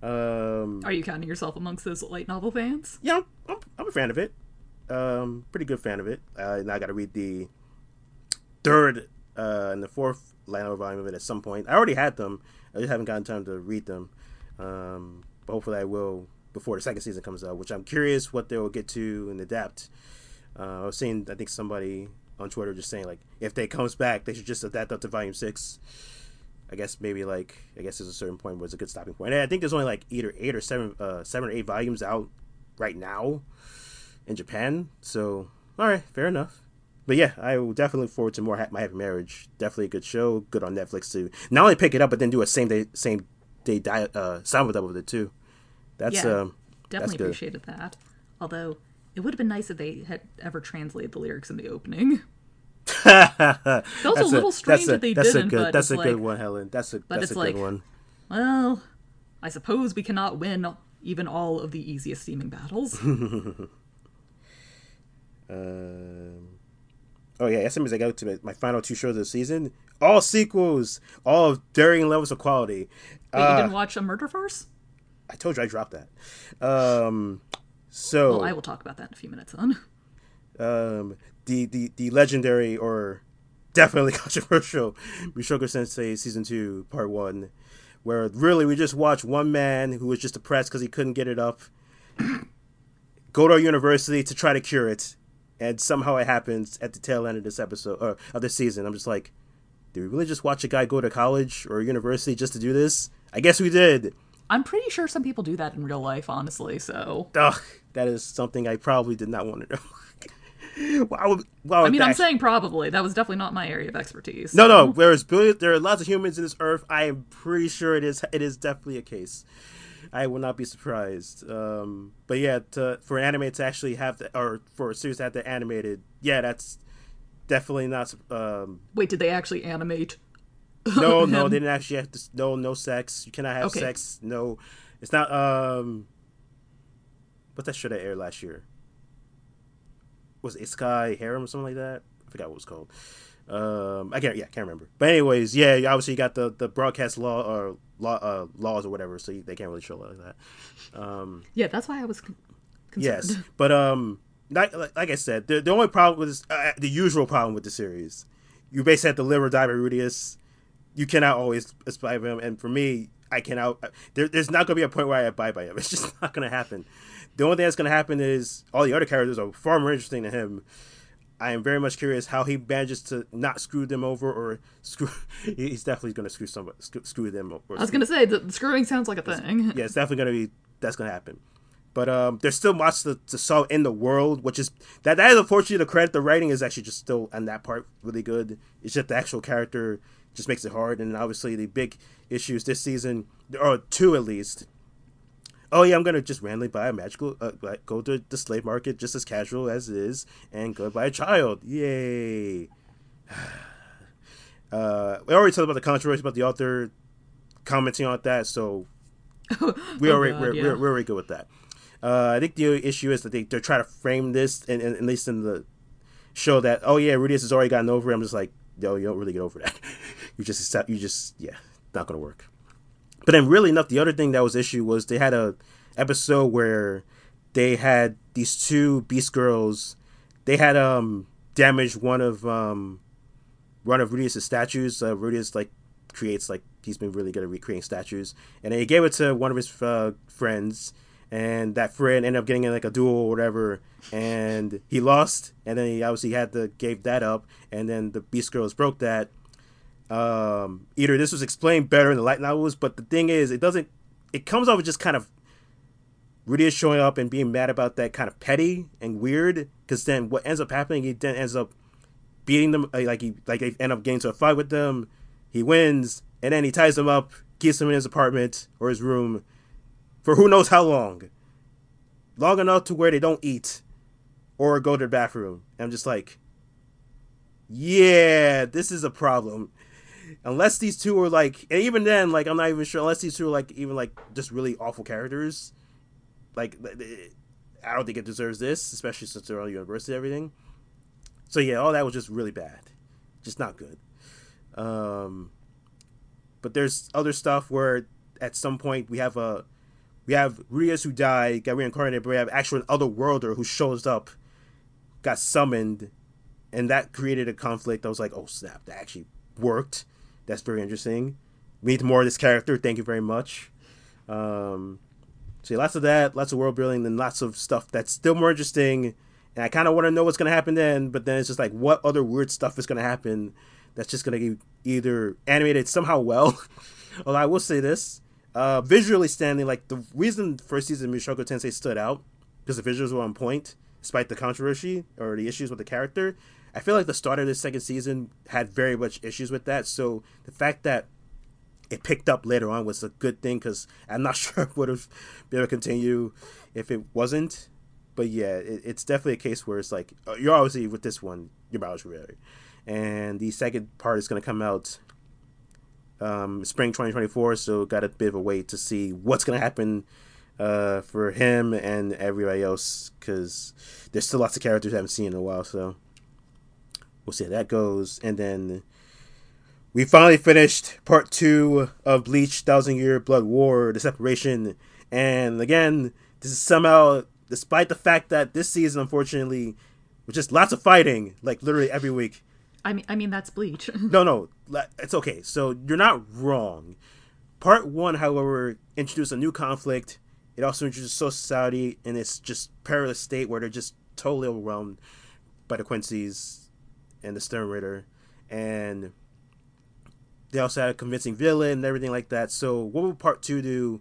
Um, Are you counting yourself amongst those light novel fans? yeah, I'm, I'm, I'm a fan of it. Um, pretty good fan of it. Uh, now I got to read the third uh, and the fourth light novel volume of it at some point. I already had them. I just haven't gotten time to read them. Um, but hopefully I will before the second season comes out, which I'm curious what they will get to and adapt. Uh, I was seeing, I think somebody on Twitter just saying like, if they comes back, they should just adapt up to volume six. I guess maybe like I guess there's a certain point where it's a good stopping point. And I think there's only like either eight or seven, uh, seven or eight volumes out right now in Japan. So all right, fair enough. But yeah, I will definitely look forward to more ha- My Happy Marriage. Definitely a good show. Good on Netflix to not only pick it up but then do a same day same day di- uh, sound with it too. That's Yeah, um Definitely good. appreciated that. Although it would have been nice if they had ever translated the lyrics in the opening. that Felt a little strange that they that's didn't, a good but that's a good one, Helen. That's a but that's a it's good like- one. Well, I suppose we cannot win even all of the easiest seeming battles. Um, oh yeah, SMS I got to my, my final two shows of the season. All sequels, all of varying levels of quality. Wait, you Uh, didn't watch a murder farce? I told you I dropped that. Um, so Well, I will talk about that in a few minutes on. um, the, the the legendary or definitely controversial Mushoku Tensei season two part one, where really we just watch one man who was just depressed because he couldn't get it up, go to a university to try to cure it, and somehow it happens at the tail end of this episode or of this season. I'm just like, did we really just watch a guy go to college or university just to do this? I guess we did. I'm pretty sure some people do that in real life, honestly, so. Ugh, that is something I probably did not want to know. Why would, why I mean, I'm saying probably. That was definitely not my area of expertise. No, no. Whereas billion, there are lots of humans in this earth. I am pretty sure it is. It is definitely a case. I will not be surprised. Um, but yeah, to, for anime to actually have the, or for a series to have that animated, yeah, that's definitely not. Um, Wait, did they actually animate? no, no, they didn't actually have to. No, no sex. You cannot have Okay. sex. No, it's not. Um, what's that show that aired last year? Was it Sky Harem or something like that? I forgot what it was called. Um, I can't. Yeah, I can't remember. But anyways, yeah, obviously you got the the broadcast law or law uh, laws or whatever, so they can't really show like that. Um, Yeah, that's why I was con- concerned. Yes, but um, like, like I said, the, the only problem with this, uh, the usual problem with the series, you basically have to live or die by Rudeus. You cannot always aspire him, and for me, I cannot. There, there's not going to be a point where I abide by him. It's just not going to happen. The only thing that's going to happen is all the other characters are far more interesting than him. I am very much curious how he manages to not screw them over or screw. He's definitely going to screw somebody, screw, them. Or I was gonna say the screwing sounds like a thing. yeah, it's definitely gonna be that's gonna happen. But um, there's still much to, to solve in the world, which is that that is unfortunately the credit. The writing is actually just still on that part really good. It's just the actual character just makes it hard, and obviously the big issues this season, or two at least. Oh yeah, I'm gonna just randomly buy a magical, uh, go to the slave market just as casual as it is, and go buy a child. Yay! Uh, we already talked about the controversy about the author commenting on that, so we Oh, already God, we're, yeah. we're, we're already good with that. Uh, I think the issue is that they they're trying to frame this, and, and at least in the show that oh yeah, Rudeus has already gotten over. it. I'm just like, yo, you don't really get over that. you just accept, you just yeah, not gonna work. But then, really enough, the other thing that was issue was they had a episode where they had these two Beast Girls. They had um damaged one of um one of Rudeus' statues. Uh, Rudeus like creates like he's been really good at recreating statues, and he gave it to one of his uh, friends, and that friend ended up getting in like a duel or whatever, and he lost, and then he obviously had to gave that up, and then the Beast Girls broke that. Um, either this was explained better in the light novels, but the thing is, it doesn't. It comes off as just kind of Rudeus showing up and being mad about that kind of petty and weird, because then what ends up happening, he then ends up beating them uh, like he like they end up getting to a fight with them. He wins, and then he ties them up, keeps them in his apartment or his room for who knows how long, long enough to where they don't eat or go to the bathroom. And I'm just like, yeah, this is a problem. Unless these two are like, and even then, like I'm not even sure. Unless these two are like even like just really awful characters, like I don't think it deserves this, especially since they're on university and everything. So yeah, all that was just really bad, just not good. Um, but there's other stuff where at some point we have a we have Rias who died, got reincarnated, but we have actual other worlder who shows up, got summoned, and that created a conflict. I was like, oh snap, that actually worked. That's very interesting. We need more of this character. Thank you very much. Um, so yeah, lots of that, lots of world building, then lots of stuff that's still more interesting. And I kind of want to know what's going to happen then, but then it's just like, what other weird stuff is going to happen that's just going to be either animated somehow well. Although I will say this, uh, visually standing, like the reason first season Mushoku Tensei stood out because the visuals were on point, despite the controversy or the issues with the character. I feel like the start of the second season had very much issues with that. So the fact that it picked up later on was a good thing because I'm not sure it would have been able to continue if it wasn't. But yeah, it, it's definitely a case where it's like uh, you're obviously with this one, your mileage really, and the second part is going to come out um, spring 2024. So got a bit of a wait to see what's going to happen uh, for him and everybody else because there's still lots of characters I haven't seen in a while. So we'll see how that goes, and then we finally finished part two of Bleach Thousand Year Blood War, the separation. And again, this is somehow, despite the fact that this season, unfortunately, was just lots of fighting, like literally every week. I mean, I mean that's Bleach. No, no, it's okay. So you're not wrong. Part one, however, introduced a new conflict. It also introduced Soul Society in its just perilous state where they're just totally overwhelmed by the Quincy's and the Stern Ritter. And they also had a convincing villain and everything like that. So what would part two do?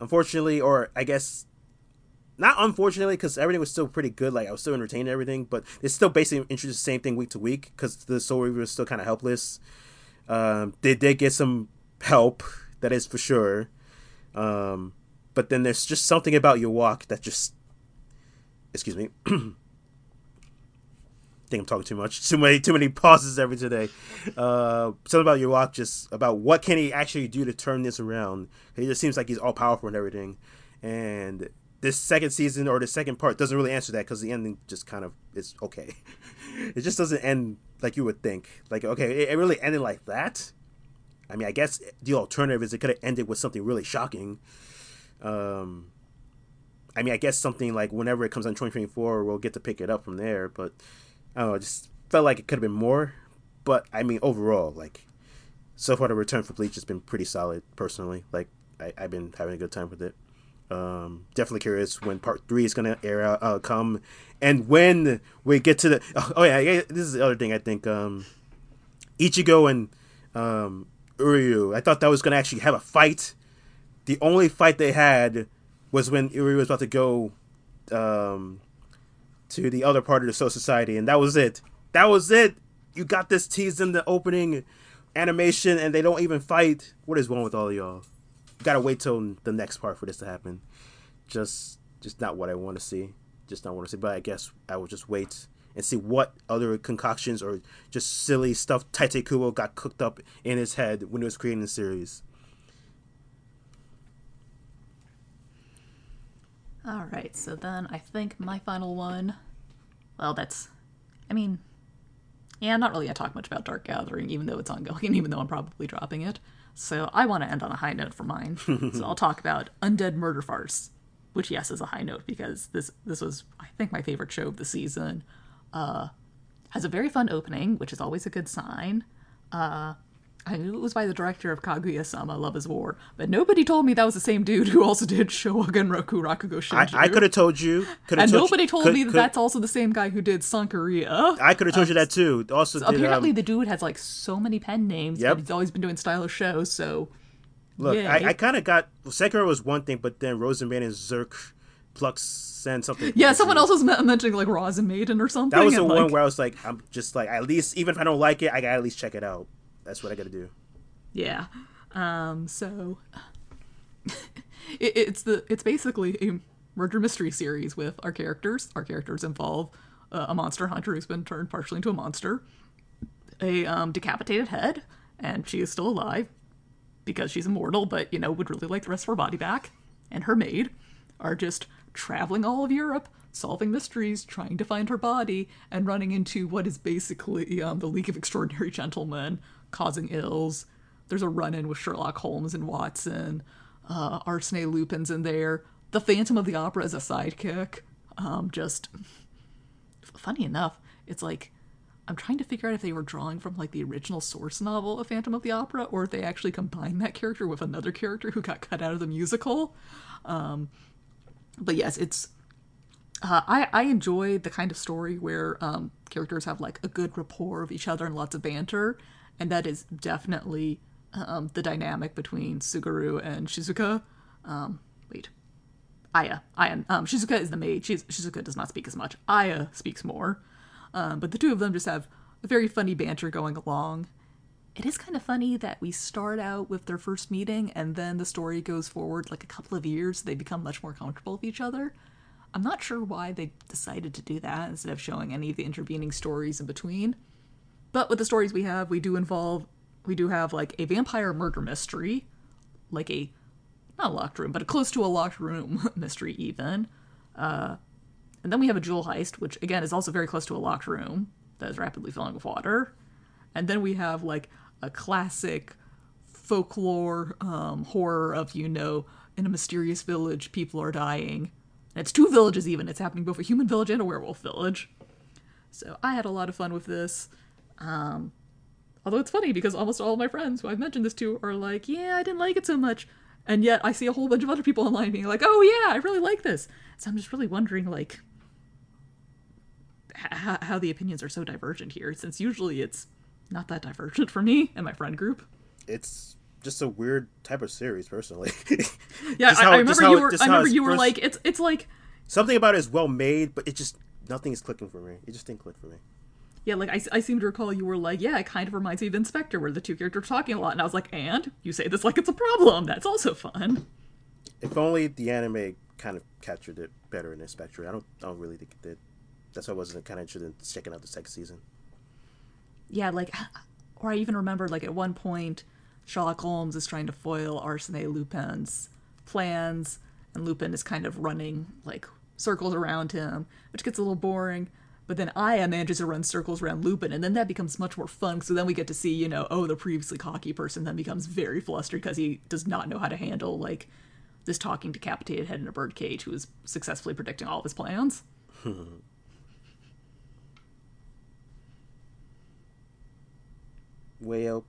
Unfortunately, or I guess not unfortunately, because everything was still pretty good. Like I was still entertained everything, but it's still basically introduced the same thing week to week because the Soul Reaver was still kind of helpless. Um, they did get some help, that is for sure. Um, but then there's just something about your walk that just, excuse me. think I'm talking too much. Too many, too many pauses every today. Uh, something about your walk, just about what can he actually do to turn this around. He just seems like he's all powerful and everything. And this second season or the second part doesn't really answer that because the ending just kind of is okay. it just doesn't end like you would think. Like okay, it, it really ended like that. I mean, I guess the alternative is it could have ended with something really shocking. Um, I mean, I guess something like whenever it comes on 2024, we'll get to pick it up from there. But I don't know, just felt like it could have been more. But I mean, overall, like so far, the return for Bleach has been pretty solid. Personally, like I, I've been having a good time with it. Um, definitely curious when part three is gonna air out, uh, come, and when we get to the. Oh, oh yeah, yeah, this is the other thing I think. Um, Ichigo and um, Uryu, I thought that was gonna actually have a fight. The only fight they had was when Uri was about to go um, to the other part of the Soul Society, and that was it. That was it. You got this teased in the opening animation, and they don't even fight. What is wrong with all y'all? You gotta wait till the next part for this to happen. Just, just not what I want to see. Just not want to see. But I guess I will just wait and see what other concoctions or just silly stuff Tite Kubo got cooked up in his head when he was creating the series. All right, so then I think my final one. Well, that's. I mean, yeah, I'm not really gonna talk much about Dark Gathering, even though it's ongoing, and even though I'm probably dropping it. So I want to end on a high note for mine. so I'll talk about Undead Murder Farce, which yes is a high note because this this was I think my favorite show of the season. Uh, has a very fun opening, which is always a good sign. Uh, I knew it was by the director of Kaguya-sama Love is War, but nobody told me that was the same dude who also did Shogun Roku Rakugo Shinju. I, I could have told you. And told nobody you- told could- me that could- that's also the same guy who did Sankarea. I could have told you that too. Also, did, Apparently, um, the dude has like so many pen names, Yep. but he's always been doing stylish shows. So, look. I, I kind of got Sekiro was one thing, but then Rosenband and Zerk, Plux, and something. yeah, someone else was mentioning like Rozen Maiden or something. That was the and, one like, where I was like, I'm just like, at least even if I don't like it, I gotta at least check it out. That's what I gotta do. Yeah. Um, so it, it's the it's basically a murder mystery series with our characters. Our characters involve uh, a monster hunter who's been turned partially into a monster, a um, decapitated head, and she is still alive because she's immortal, but you know would really like the rest of her body back. And her maid are just traveling all of Europe, solving mysteries, trying to find her body, and running into what is basically um, the League of Extraordinary Gentlemen, causing ills. There's a run-in with Sherlock Holmes and Watson. Uh, Arsene Lupin's in there. The Phantom of the Opera is a sidekick. Um, just funny enough, it's like I'm trying to figure out if they were drawing from like the original source novel of Phantom of the Opera, or if they actually combined that character with another character who got cut out of the musical. Um, but yes, it's uh, I I enjoy the kind of story where um, characters have like a good rapport of each other and lots of banter, and that is definitely um, the dynamic between Tsugaru and Shizuka. Um, wait, Aya. Aya. Um, Shizuka is the maid. Shiz- Shizuka does not speak as much. Aya speaks more. Um, but the two of them just have a very funny banter going along. It is kind of funny that we start out with their first meeting and then the story goes forward like a couple of years. They become much more comfortable with each other. I'm not sure why they decided to do that instead of showing any of the intervening stories in between. But with the stories we have, we do involve, we do have like a vampire murder mystery, like a, not a locked room, but a close to a locked room mystery even. Uh, and then we have a jewel heist, which again is also very close to a locked room that is rapidly filling with water. And then we have like a classic folklore um, horror of, you know, in a mysterious village, people are dying. And it's two villages even. It's happening both a human village and a werewolf village. So I had a lot of fun with this. Um, although it's funny because almost all of my friends who I've mentioned this to are like, yeah, I didn't like it so much. And yet I see a whole bunch of other people online being like, oh yeah, I really like this. So I'm just really wondering, like, h- how the opinions are so divergent here, since usually it's not that divergent for me and my friend group. It's just a weird type of series, personally. Yeah, I, how- I remember you were. I remember you were first- like, it's it's like Something about it is well made, but it just nothing is clicking for me. It just didn't click for me. Yeah, like I, I seem to recall you were like, yeah, it kind of reminds me of In/Spectre, where the two characters are talking a lot, and I was like, and you say this like it's a problem. That's also fun. If only the anime kind of captured it better in In/Spectre. I don't, I don't really think it did. That's why I wasn't kind of interested in checking out the second season. Yeah, like, or I even remember like at one point, Sherlock Holmes is trying to foil Arsene Lupin's plans, and Lupin is kind of running like circles around him, which gets a little boring. But then Aya manages to run circles around Lupin, and then that becomes much more fun. So then we get to see, you know, oh, the previously cocky person then becomes very flustered because he does not know how to handle like this talking decapitated head in a birdcage who is successfully predicting all of his plans. Hmm. Way up.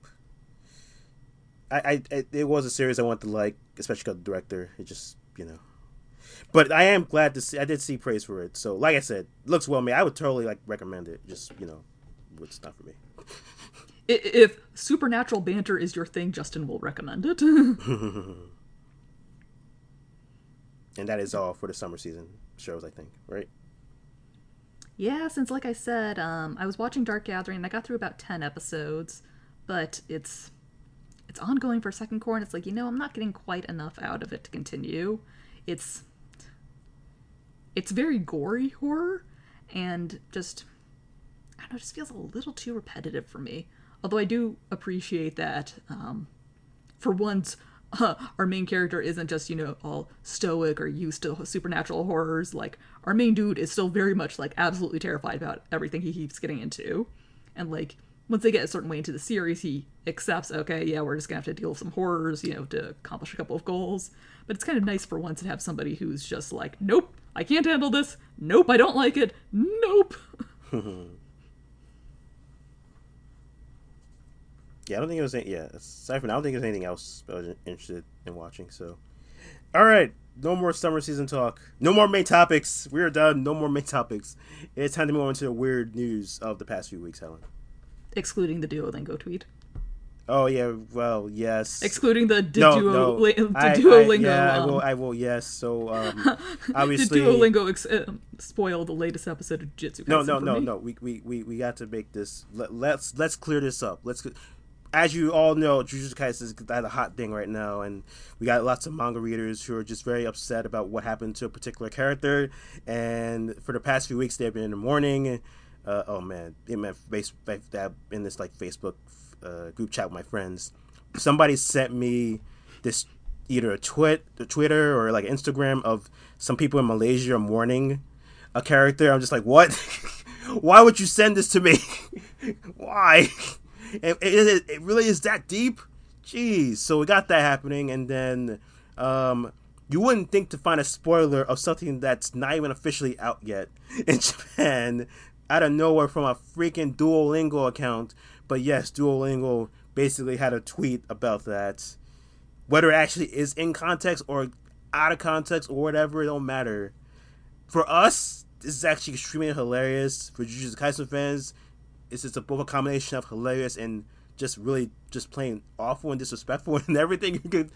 I, I, it, it was a series I wanted to like, especially because the director. It just, you know. But I am glad to see. I did see praise for it. So, like I said, looks well made. I would totally like recommend it. Just, you know, it's not for me. If supernatural banter is your thing, Justin will recommend it. and that is all for the summer season shows. I think, right? Yeah, since like I said, um, I was watching Dark Gathering. and I got through about ten episodes, but it's it's ongoing for second cour, and it's like you know I'm not getting quite enough out of it to continue. It's it's very gory horror, and just I don't know, just feels a little too repetitive for me. Although I do appreciate that, um, for once, uh, our main character isn't just you know all stoic or used to supernatural horrors. Like our main dude is still very much like absolutely terrified about everything he keeps getting into, and like once they get a certain way into the series, he accepts, okay, yeah, we're just gonna have to deal with some horrors, you know, to accomplish a couple of goals. But it's kind of nice for once to have somebody who's just like, nope, I can't handle this. Nope, I don't like it. Nope. Yeah, I don't think it was. Any, yeah, aside from that, I don't think there's anything else I was interested in watching. So, all right, no more summer season talk. No more main topics. We're done. No more main topics. It's time to move on to the weird news of the past few weeks, Helen. Excluding the Duolingo tweet. Oh yeah, well yes. Excluding the, the, no, Duo, no. li- the I- I- Duolingo. yeah, I um, will. I will. Yes. So um, the obviously, Duolingo ex- uh, spoiled the latest episode of Jitsu. no, no, no, me. no. We, we, we, we got to make this. Let, let's let's clear this up. Let's. As you all know, Jujutsu Kaisen is at a hot thing right now, and we got lots of manga readers who are just very upset about what happened to a particular character. And for the past few weeks, they've been in the morning. Uh, oh man, it meant face that in this like Facebook uh, group chat with my friends. Somebody sent me this either a tweet, a Twitter or like Instagram of some people in Malaysia mourning a character. I'm just like, what? Why would you send this to me? Why? It, it, it really is that deep? Jeez. So we got that happening, and then um, you wouldn't think to find a spoiler of something that's not even officially out yet in Japan out of nowhere from a freaking Duolingo account. But yes, Duolingo basically had a tweet about that. Whether it actually is in context or out of context or whatever, it don't matter. For us, this is actually extremely hilarious. For Jujutsu Kaisen fans, it's just a, both a combination of hilarious and just really just plain awful and disrespectful and everything you could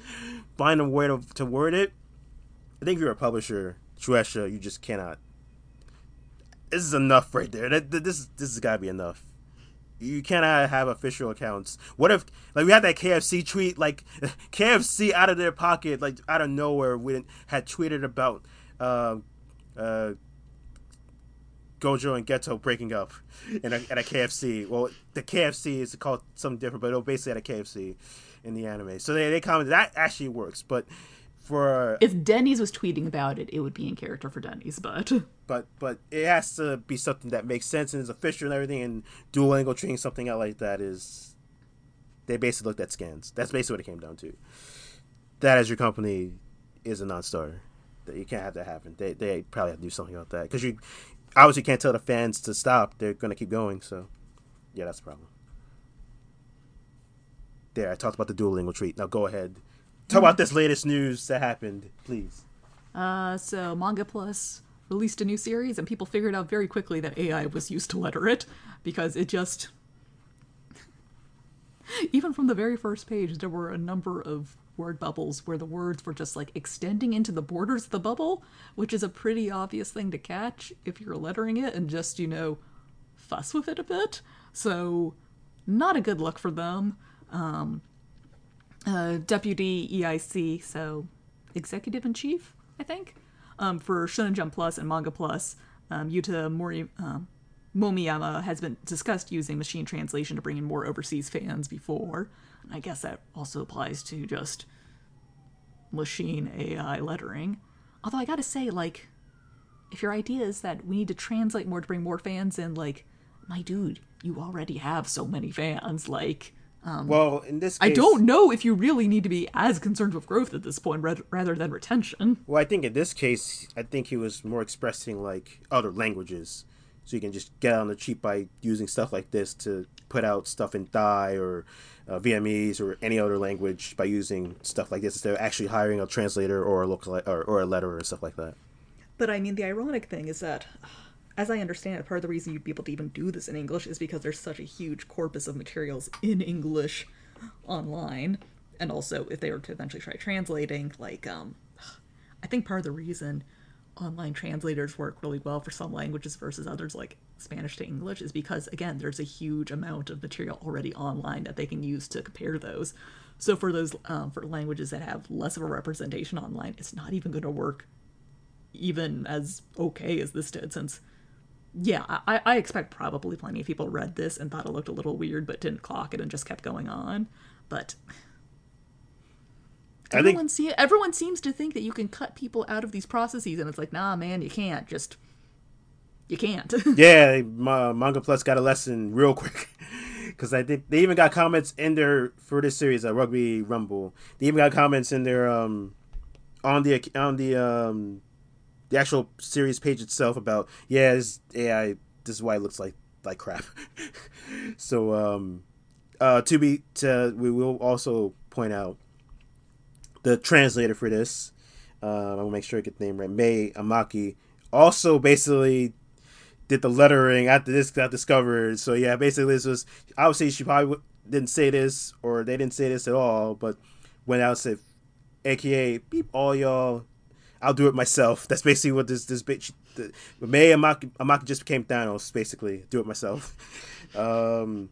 find a way to, to word it. I think if you're a publisher, Shueisha, you just cannot. This is enough right there. That, this this has got to be enough. You cannot have official accounts. What if like we had that KFC tweet, like KFC out of their pocket, like out of nowhere, we had tweeted about uh, uh, Gojo and Geto breaking up in a, at a KFC. Well, the KFC is called something different, but it'll basically at a KFC in the anime. So they they commented that actually works, but for If Denny's was tweeting about it, it would be in character for Denny's, but but but it has to be something that makes sense and is official and everything. And Duolingo treating something out like that is they basically looked at scans. That's basically what it came down to. That as your company is a non-starter. That you can't have that happen. They they probably have to do something about that because you obviously can't tell the fans to stop. They're gonna keep going. So yeah, that's the problem. There, I talked about the Duolingo treat. Now go ahead. Talk about this latest news that happened, please. Uh, so Manga Plus released a new series, and people figured out very quickly that AI was used to letter it because it just. Even from the very first page, there were a number of word bubbles where the words were just like extending into the borders of the bubble, which is a pretty obvious thing to catch if you're lettering it and just, you know, fuss with it a bit. So, not a good look for them. Um, uh, deputy EIC, so executive in chief, I think, um, for Shonen Jump Plus and Manga Plus. Um, Yuta Mori, um, Momiyama has been discussed using machine translation to bring in more overseas fans before. And I guess that also applies to just machine AI lettering. Although I gotta say, like, if your idea is that we need to translate more to bring more fans in, like, my dude, you already have so many fans. Like, Well, in this case, I don't know if you really need to be as concerned with growth at this point rather, rather than retention. Well, I think in this case, I think he was more expressing like other languages, so you can just get on the cheap by using stuff like this to put out stuff in Thai or uh, Vietnamese or any other language by using stuff like this instead of actually hiring a translator or a local or, or a letterer and stuff like that. But I mean, the ironic thing is that, as I understand it, part of the reason you'd be able to even do this in English is because there's such a huge corpus of materials in English online. And also, if they were to eventually try translating, like, um, I think part of the reason online translators work really well for some languages versus others, like Spanish to English, is because, again, there's a huge amount of material already online that they can use to compare those. So for those um, for languages that have less of a representation online, it's not even going to work even as okay as this did. Since, yeah, I, I expect probably plenty of people read this and thought it looked a little weird, but didn't clock it and just kept going on. But everyone think... see everyone seems to think that you can cut people out of these processes, and it's like, nah, man, you can't. Just you can't. yeah, my, Manga Plus got a lesson real quick because I think they even got comments in there for this series, uh, Rugby Rumble. They even got comments in there um, on the on the um, the actual series page itself about yeah, this AI, this is why it looks like like crap. so um, uh, to be to we will also point out the translator for this. Uh, I will make sure I get the name right. May Amaki also basically did the lettering after this got discovered. So yeah, basically this was obviously she probably didn't say this or they didn't say this at all, but went out and said, AKA beep all y'all. I'll do it myself. That's basically what this this bitch. The, May Amaki, Amaki just became Thanos. Basically, do it myself. um,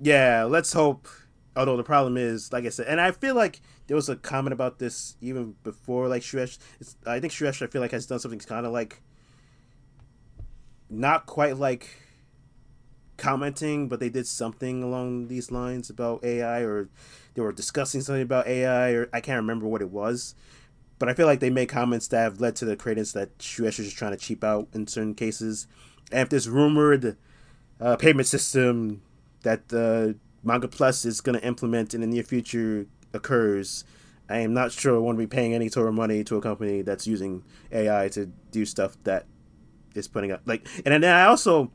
yeah, let's hope. Although the problem is, like I said, and I feel like there was a comment about this even before, like Shueisha. I think Shueisha, I feel like has done something kind of like not quite like commenting, but they did something along these lines about AI, or they were discussing something about AI, or I can't remember what it was. But I feel like they made comments that have led to the credence that Shueisha is just trying to cheap out in certain cases. And if this rumored uh, payment system that uh, Manga Plus is going to implement in the near future occurs, I am not sure I want to be paying any sort of money to a company that's using AI to do stuff that is putting up like and then I also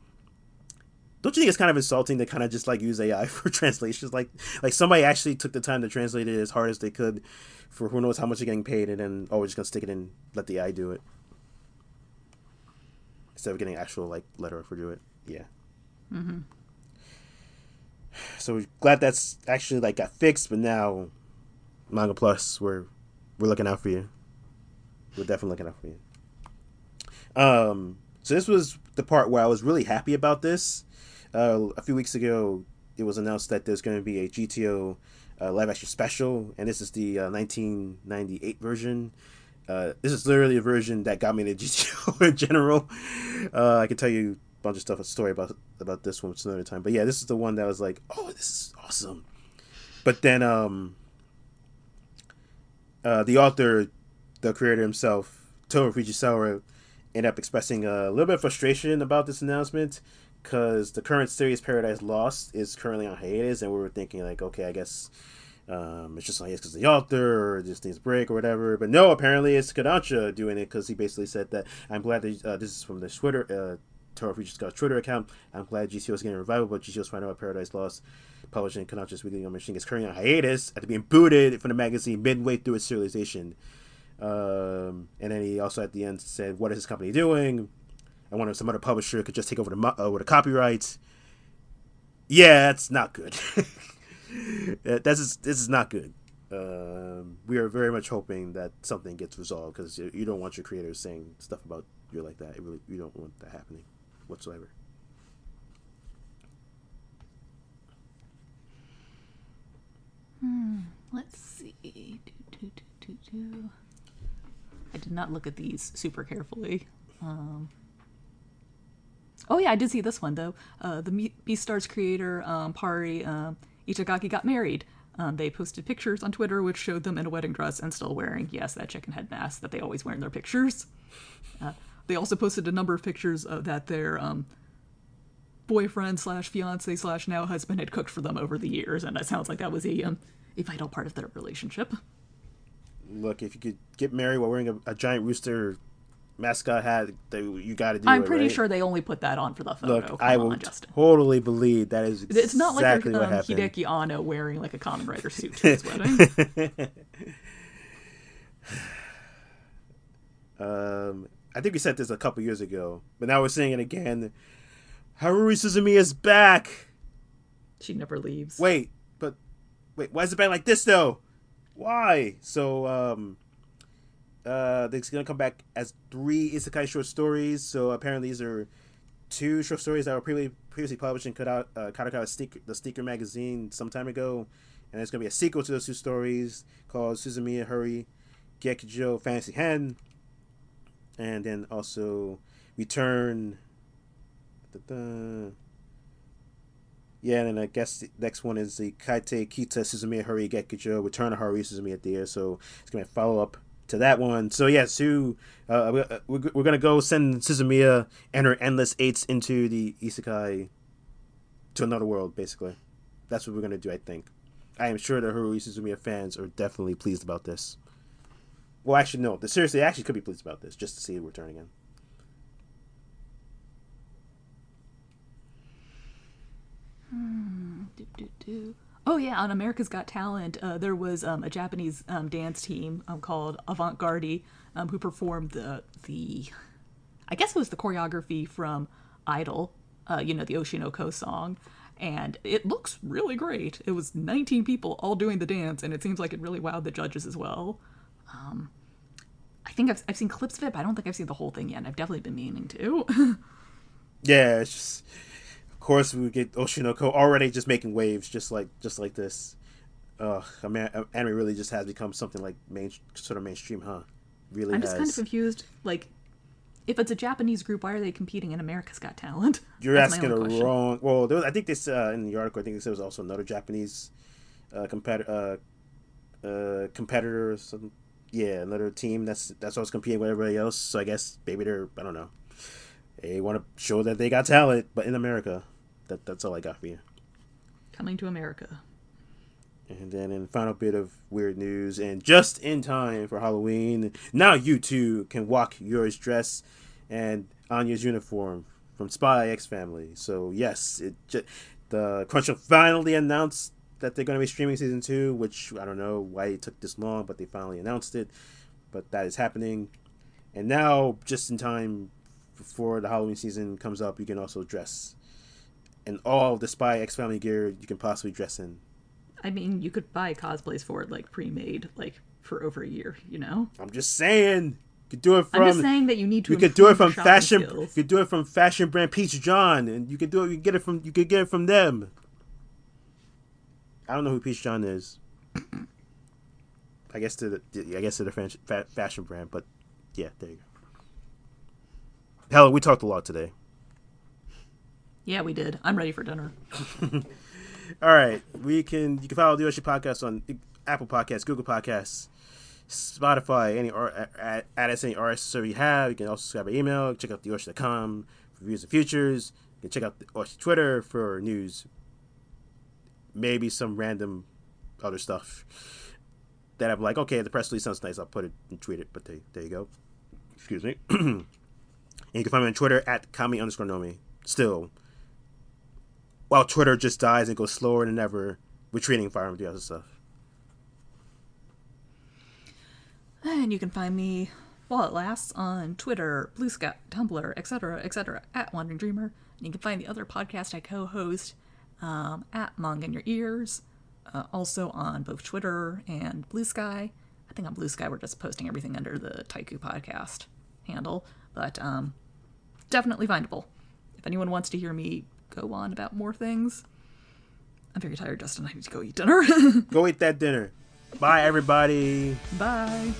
don't you think it's kind of insulting to kind of just like use AI for translations? Like like somebody actually took the time to translate it as hard as they could for who knows how much they're getting paid and then oh we're just gonna stick it in let the AI do it. Instead of getting actual like letter for do it. Yeah. Mm-hmm. So we're glad that's actually like got fixed, but now Manga Plus we're we're looking out for you. We're definitely looking out for you. Um so this was the part where I was really happy about this. Uh, a few weeks ago, it was announced that there's going to be a GTO uh, live action special, and this is the uh, 1998 version. Uh, this is literally a version that got me into GTO in general. Uh, I can tell you a bunch of stuff, a story about about this one, another time. But yeah, this is the one that was like, oh, this is awesome. But then, um, uh, the author, the creator himself, Toru Fujisawa, ended up expressing a little bit of frustration about this announcement because the current series Paradise Lost is currently on hiatus, and we were thinking like, okay, I guess um, it's just on hiatus because the author or just needs a break or whatever. But no, apparently it's Kodansha doing it because he basically said that I'm glad that uh, this is from the Twitter. Uh, Toro Fuji's Twitter account. I'm glad GTO is getting a revival, but GTO's finding out Paradise Lost, publishing Kodansha's weekly on machine is currently on hiatus after being booted from the magazine midway through its serialization. Um, and then he also at the end said, "What is his company doing?" I wonder if some other publisher could just take over the uh, the copyrights. Yeah, that's not good. that's just, this is not good. Um, we are very much hoping that something gets resolved because you, you, don't want your creators saying stuff about you like that. It really, you don't want that happening whatsoever. Hmm. Let's see. Do, do, do, I did not look at these super carefully. Um, oh yeah, I did see this one though. Uh, the Beastars creator um, Paru uh, Itagaki got married. Um, they posted pictures on Twitter which showed them in a wedding dress and still wearing, yes, that chicken head mask that they always wear in their pictures. Uh, they also posted a number of pictures of that their um, boyfriend slash fiance slash now husband had cooked for them over the years, and it sounds like that was a um, a vital part of their relationship look, if you could get married while wearing a, a giant rooster mascot hat, they, you got to do I'm it, pretty right? sure they only put that on for the photo. Look, Come I will on, Justin. totally believe that is exactly It's not like what um, happened. Hideaki Anno wearing like a Kamen Rider suit to his wedding. um, I think we said this a couple years ago, but now we're saying it again. Haruhi Suzumiya is back. She never leaves. Wait, but wait, why is it back like this though? why? So um, uh, gonna come back as three isekai short stories. So apparently these are two short stories that were previously previously published in Kadokawa, uh, Kadokawa Sneaker, the Sneaker magazine some time ago, and there's gonna be a sequel to those two stories called Suzumiya Haruhi Gekijo Fantasy Hen, and then also Return. Da-da. Yeah, and then I guess the next one is the Kaite Kita Suzumiya Haruhi Gekijo Return of Haruhi Suzumiya Dear. So it's gonna follow up to that one. So yeah, Sue, uh, we're, we're gonna go send Suzumiya and her endless eights into the isekai to another world. Basically, that's what we're gonna do. I think. I am sure the Haruhi Suzumiya fans are definitely pleased about this. Well, actually, no. The seriously, actually could be pleased about this just to see it return again. Hmm, do, do, do. Oh yeah, on America's Got Talent, uh, there was um, a Japanese um, dance team um, called Avantgardey um, who performed the the, I guess it was the choreography from Idol, uh, you know, the Oshi no Ko song, and it looks really great. It was 19 people all doing the dance, and it seems like it really wowed the judges as well. Um, I think I've, I've seen clips of it, but I don't think I've seen the whole thing yet. And I've definitely been meaning to. yeah, it's just course, we get Oshi no Ko already just making waves, just like just like this. I mean, anime really just has become something like main, sort of mainstream, huh? Really, I'm has. just kind of confused. Like, if it's a Japanese group, why are they competing in America's Got Talent? You're That's asking a wrong. Well, was, I think this uh, in the article. I think there was also another Japanese uh, competitor, uh, uh, competitor. Some, yeah, another team that's that's always competing with everybody else. So I guess maybe they're I don't know. They want to show that they got talent, but in America that that's all I got for you. Coming to America. And then in the final bit of weird news, and just in time for Halloween, now you too can walk yours dress and Anya's uniform from Spy X Family. So yes, it just, the Crunchyroll finally announced that they're going to be streaming season two, which I don't know why it took this long, but they finally announced it. But that is happening, and now just in time before the Halloween season comes up, you can also dress and all the Spy X Family gear you can possibly dress in. I mean, you could buy cosplays for it like pre-made, like for over a year. You know. I'm just saying. You could do it from. I'm just saying that you need to. You could do it from fashion. Skills. You could do it from fashion brand Peach John, and you could do it. You could get it from. You could get it from them. I don't know who Peach John is. I guess to the. I guess to the fashion brand, but yeah, there you go. Hell, we talked a lot today. Yeah, we did. I'm ready for dinner. All right, we can. You can follow the Yoshi podcast on Apple Podcasts, Google Podcasts, Spotify, any or add, add us any RSS server you have. You can also subscribe by email. Check out theoasg.com for reviews and futures. You can check out the OASG Twitter for news. Maybe some random other stuff that I'm like, okay, the press release sounds nice. I'll put it and tweet it. But there, there you go. Excuse me. and you can find me on Twitter at kami underscore nomi. Still, while Twitter just dies and goes slower than ever, retreating Fire the other stuff. And you can find me while it lasts on Twitter, Blue Sky, Tumblr, etc., etc., at Wandering Dreamer. And you can find the other podcast I co-host um, at Manga in Your Ears, uh, also on both Twitter and Blue Sky. I think on Blue Sky we're just posting everything under the Taiku podcast handle, but um, definitely findable. If anyone wants to hear me go on about more things. I'm very tired, Justin. I need to go eat dinner. go eat that dinner. Bye, everybody. Bye.